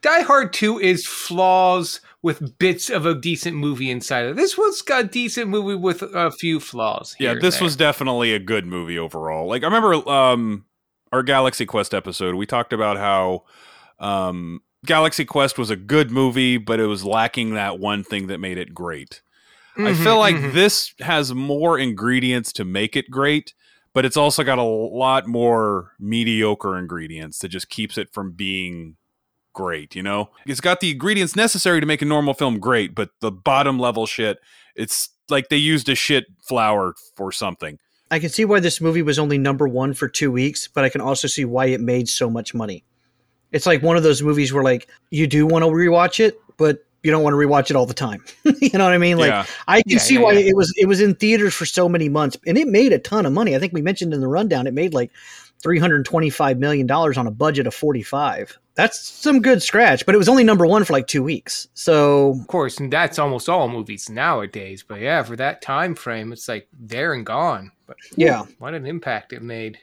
Die Hard 2 is flaws with bits of a decent movie inside of it. This one's got a decent movie with a few flaws. Yeah, this was definitely a good movie overall. Like I remember um our Galaxy Quest episode, we talked about how um Galaxy Quest was a good movie, but it was lacking that one thing that made it great. I Mhm, feel like mhm. this has more ingredients to make it great, but it's also got a lot more mediocre ingredients that just keeps it from being great, you know? It's got the ingredients necessary to make a normal film great, but the bottom level shit, it's like they used a shit flour for something. I can see why this movie was only number one for two weeks, but I can also see why it made so much money. It's like one of those movies where like you do want to rewatch it, but you don't want to rewatch it all the time. you know what I mean? Like yeah. I can Yeah, see yeah, why yeah. it was it was in theaters for so many months, and it made a ton of money. I think we mentioned in the rundown it made like three hundred twenty five million dollars on a budget of forty five. That's some good scratch, but it was only number one for like two weeks. So Of course, and that's almost all movies nowadays. But yeah, for that time frame, it's like there and gone. But yeah, what an impact it made.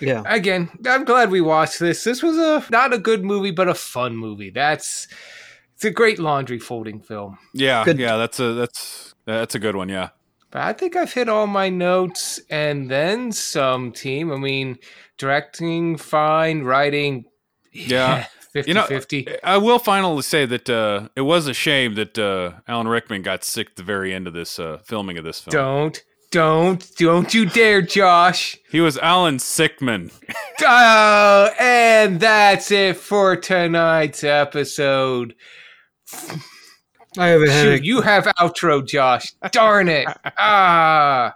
yeah. Again, I'm glad we watched this. This was a not a good movie, but a fun movie. That's it's a great laundry folding film. Yeah, Good. yeah, that's a that's that's a good one, yeah. But I think I've hit all my notes and then some, team. I mean, directing, fine, writing, Yeah. 50 You know, 50. I will finally say that uh, it was a shame that uh, Alan Rickman got sick at the very end of this uh, filming of this film. Don't, don't, don't you dare, Josh. He was Alan Sickman. Oh, and that's it for tonight's episode. I have a Shoot, headache. you have outro, Josh. Darn it. Ah.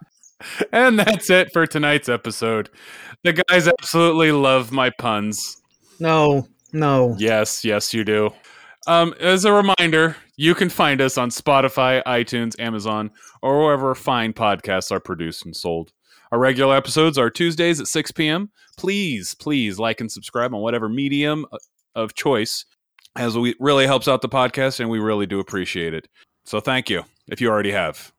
And that's it for tonight's episode. The guys absolutely love my puns. No, no. Yes, yes, you do. Um, as a reminder, you can find us on Spotify, iTunes, Amazon, or wherever fine podcasts are produced and sold. Our regular episodes are Tuesdays at 6 p.m. Please, please like and subscribe on whatever medium uh, of choice, as we really helps out the podcast, and we really do appreciate it. So thank you if you already have.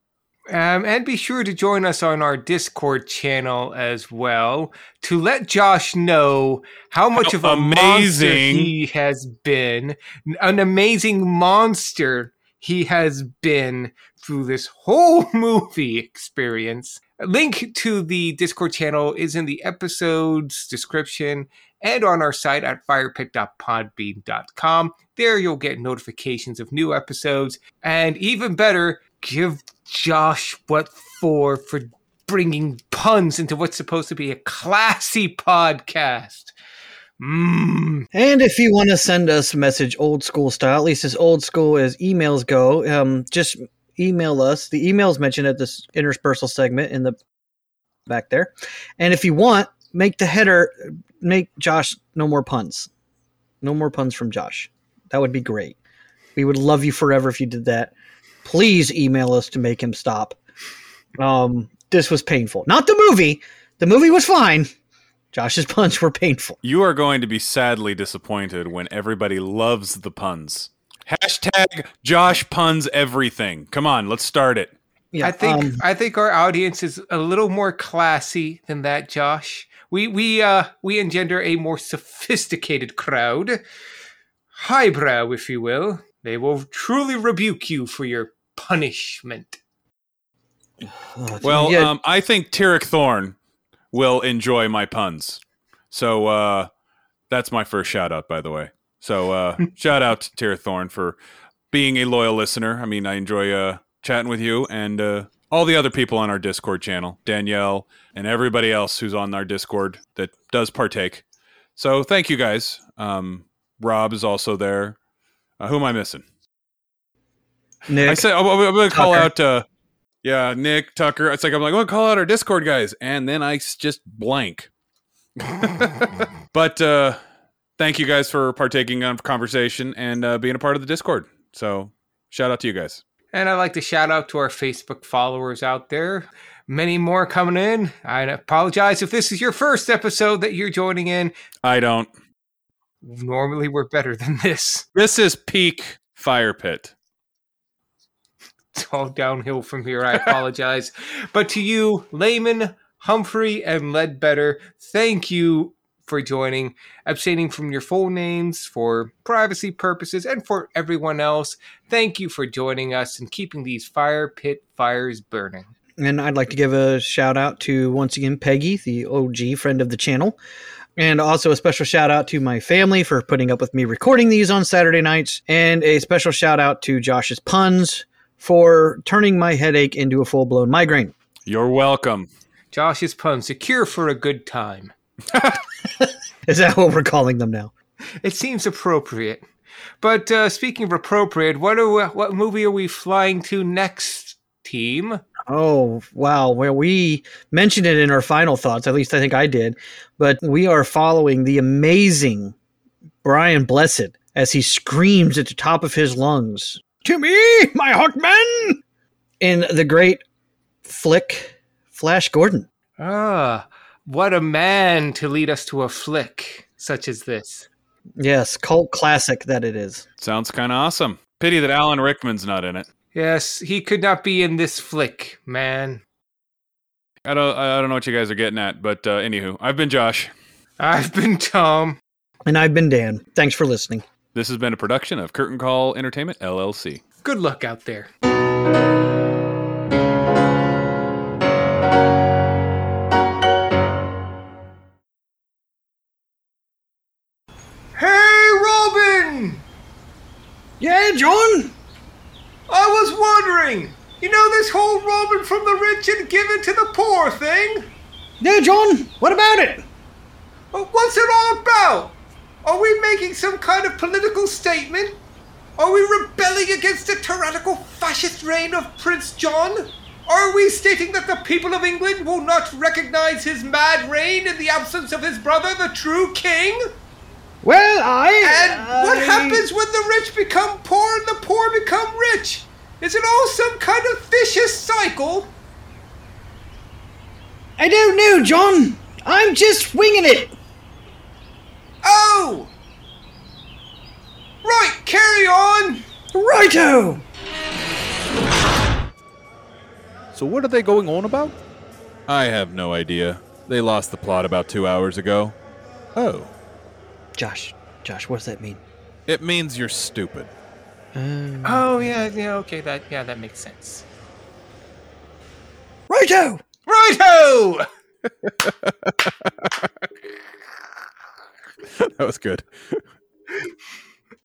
Um, and be sure to join us on our Discord channel as well to let Josh know how much How of a amazing. he has been, an amazing monster he has been through this whole movie experience. A link to the Discord channel is in the episode's description and on our site at firepit.podbean.com. There you'll get notifications of new episodes, and even better, give Josh what for for bringing puns into what's supposed to be a classy podcast. Mmm. And if you want to send us a message old school style, at least as old school as emails go, um, just email us. The emails mentioned at this interspersal segment in the back there. And if you want, make the header, make Josh no more puns. No more puns from Josh. That would be great. We would love you forever if you did that. Please email us to make him stop. Um, this was painful. Not the movie. The movie was fine. Josh's puns were painful. You are going to be sadly disappointed when everybody loves the puns. Hashtag Josh puns everything. Come on, let's start it. Yeah, I think um, I think our audience is a little more classy than that, Josh. We we uh we engender a more sophisticated crowd, highbrow, if you will. They will truly rebuke you for your punishment. Well, yeah, um, I think Tyrek Thorn will enjoy my puns. So uh, that's my first shout out, by the way. So uh, shout out to Tyrek Thorn for being a loyal listener. I mean, I enjoy uh, chatting with you and uh, all the other people on our Discord channel, Danielle and everybody else who's on our Discord that does partake. So thank you guys. Um, Rob is also there. Uh, who am I missing? Nick, I said I'm, I'm going to call out. Uh, yeah, Nick Tucker. It's like I'm like I'm going to call out our Discord guys, and then I just blank. but uh, thank you guys for partaking on conversation and uh, being a part of the Discord. So shout out to you guys. And I'd like to shout out to our Facebook followers out there. Many more coming in. I apologize if this is your first episode that you're joining in. I don't. Normally, we're better than this. This is peak fire pit. It's all downhill from here. I apologize. but to you, Layman, Humphrey, and Ledbetter, thank you for joining, abstaining from your full names for privacy purposes, and for everyone else. Thank you for joining us and keeping these fire pit fires burning. And I'd like to give a shout out to once again Peggy, the OG friend of the channel. And also a special shout out to my family for putting up with me recording these on Saturday nights. And a special shout out to Josh's puns for turning my headache into a full blown migraine. You're welcome. Josh's puns, a cure for a good time. Is that what we're calling them now? It seems appropriate. But uh, speaking of appropriate, what are we, what movie are we flying to next, team? Oh, wow. Well, we mentioned it in our final thoughts. At least I think I did. But we are following the amazing Brian Blessed as he screams at the top of his lungs, To me, my Hawkman! In the great flick, Flash Gordon. Ah, what a man to lead us to a flick such as this. Yes, cult classic that it is. Sounds kind of awesome. Pity that Alan Rickman's not in it. Yes, he could not be in this flick, man. I don't. I don't know what you guys are getting at, but uh, anywho, I've been Josh. I've been Tom. And I've been Dan. Thanks for listening. This has been a production of Curtain Call Entertainment LLC. Good luck out there. Hey, Robin! Yeah, John? I was wondering, you know this whole robbing from the rich and giving to the poor thing? Yeah, John? What about it? Uh, What's it all about? Are we making some kind of political statement? Are we rebelling against the tyrannical fascist reign of Prince John? Are we stating that the people of England will not recognize his mad reign in the absence of his brother, the true king? Well, I. And what happens when the rich become poor and the poor become rich? Is it all some kind of vicious cycle? I don't know, John. I'm just winging it. Oh! Right, carry on! Righto! So what are they going on about? I have no idea. They lost the plot about two hours ago. Oh, Josh, Josh, what does that mean? it means you're stupid. Um, oh yeah, yeah, okay, that yeah, that makes sense. Righto! Righto! that was good.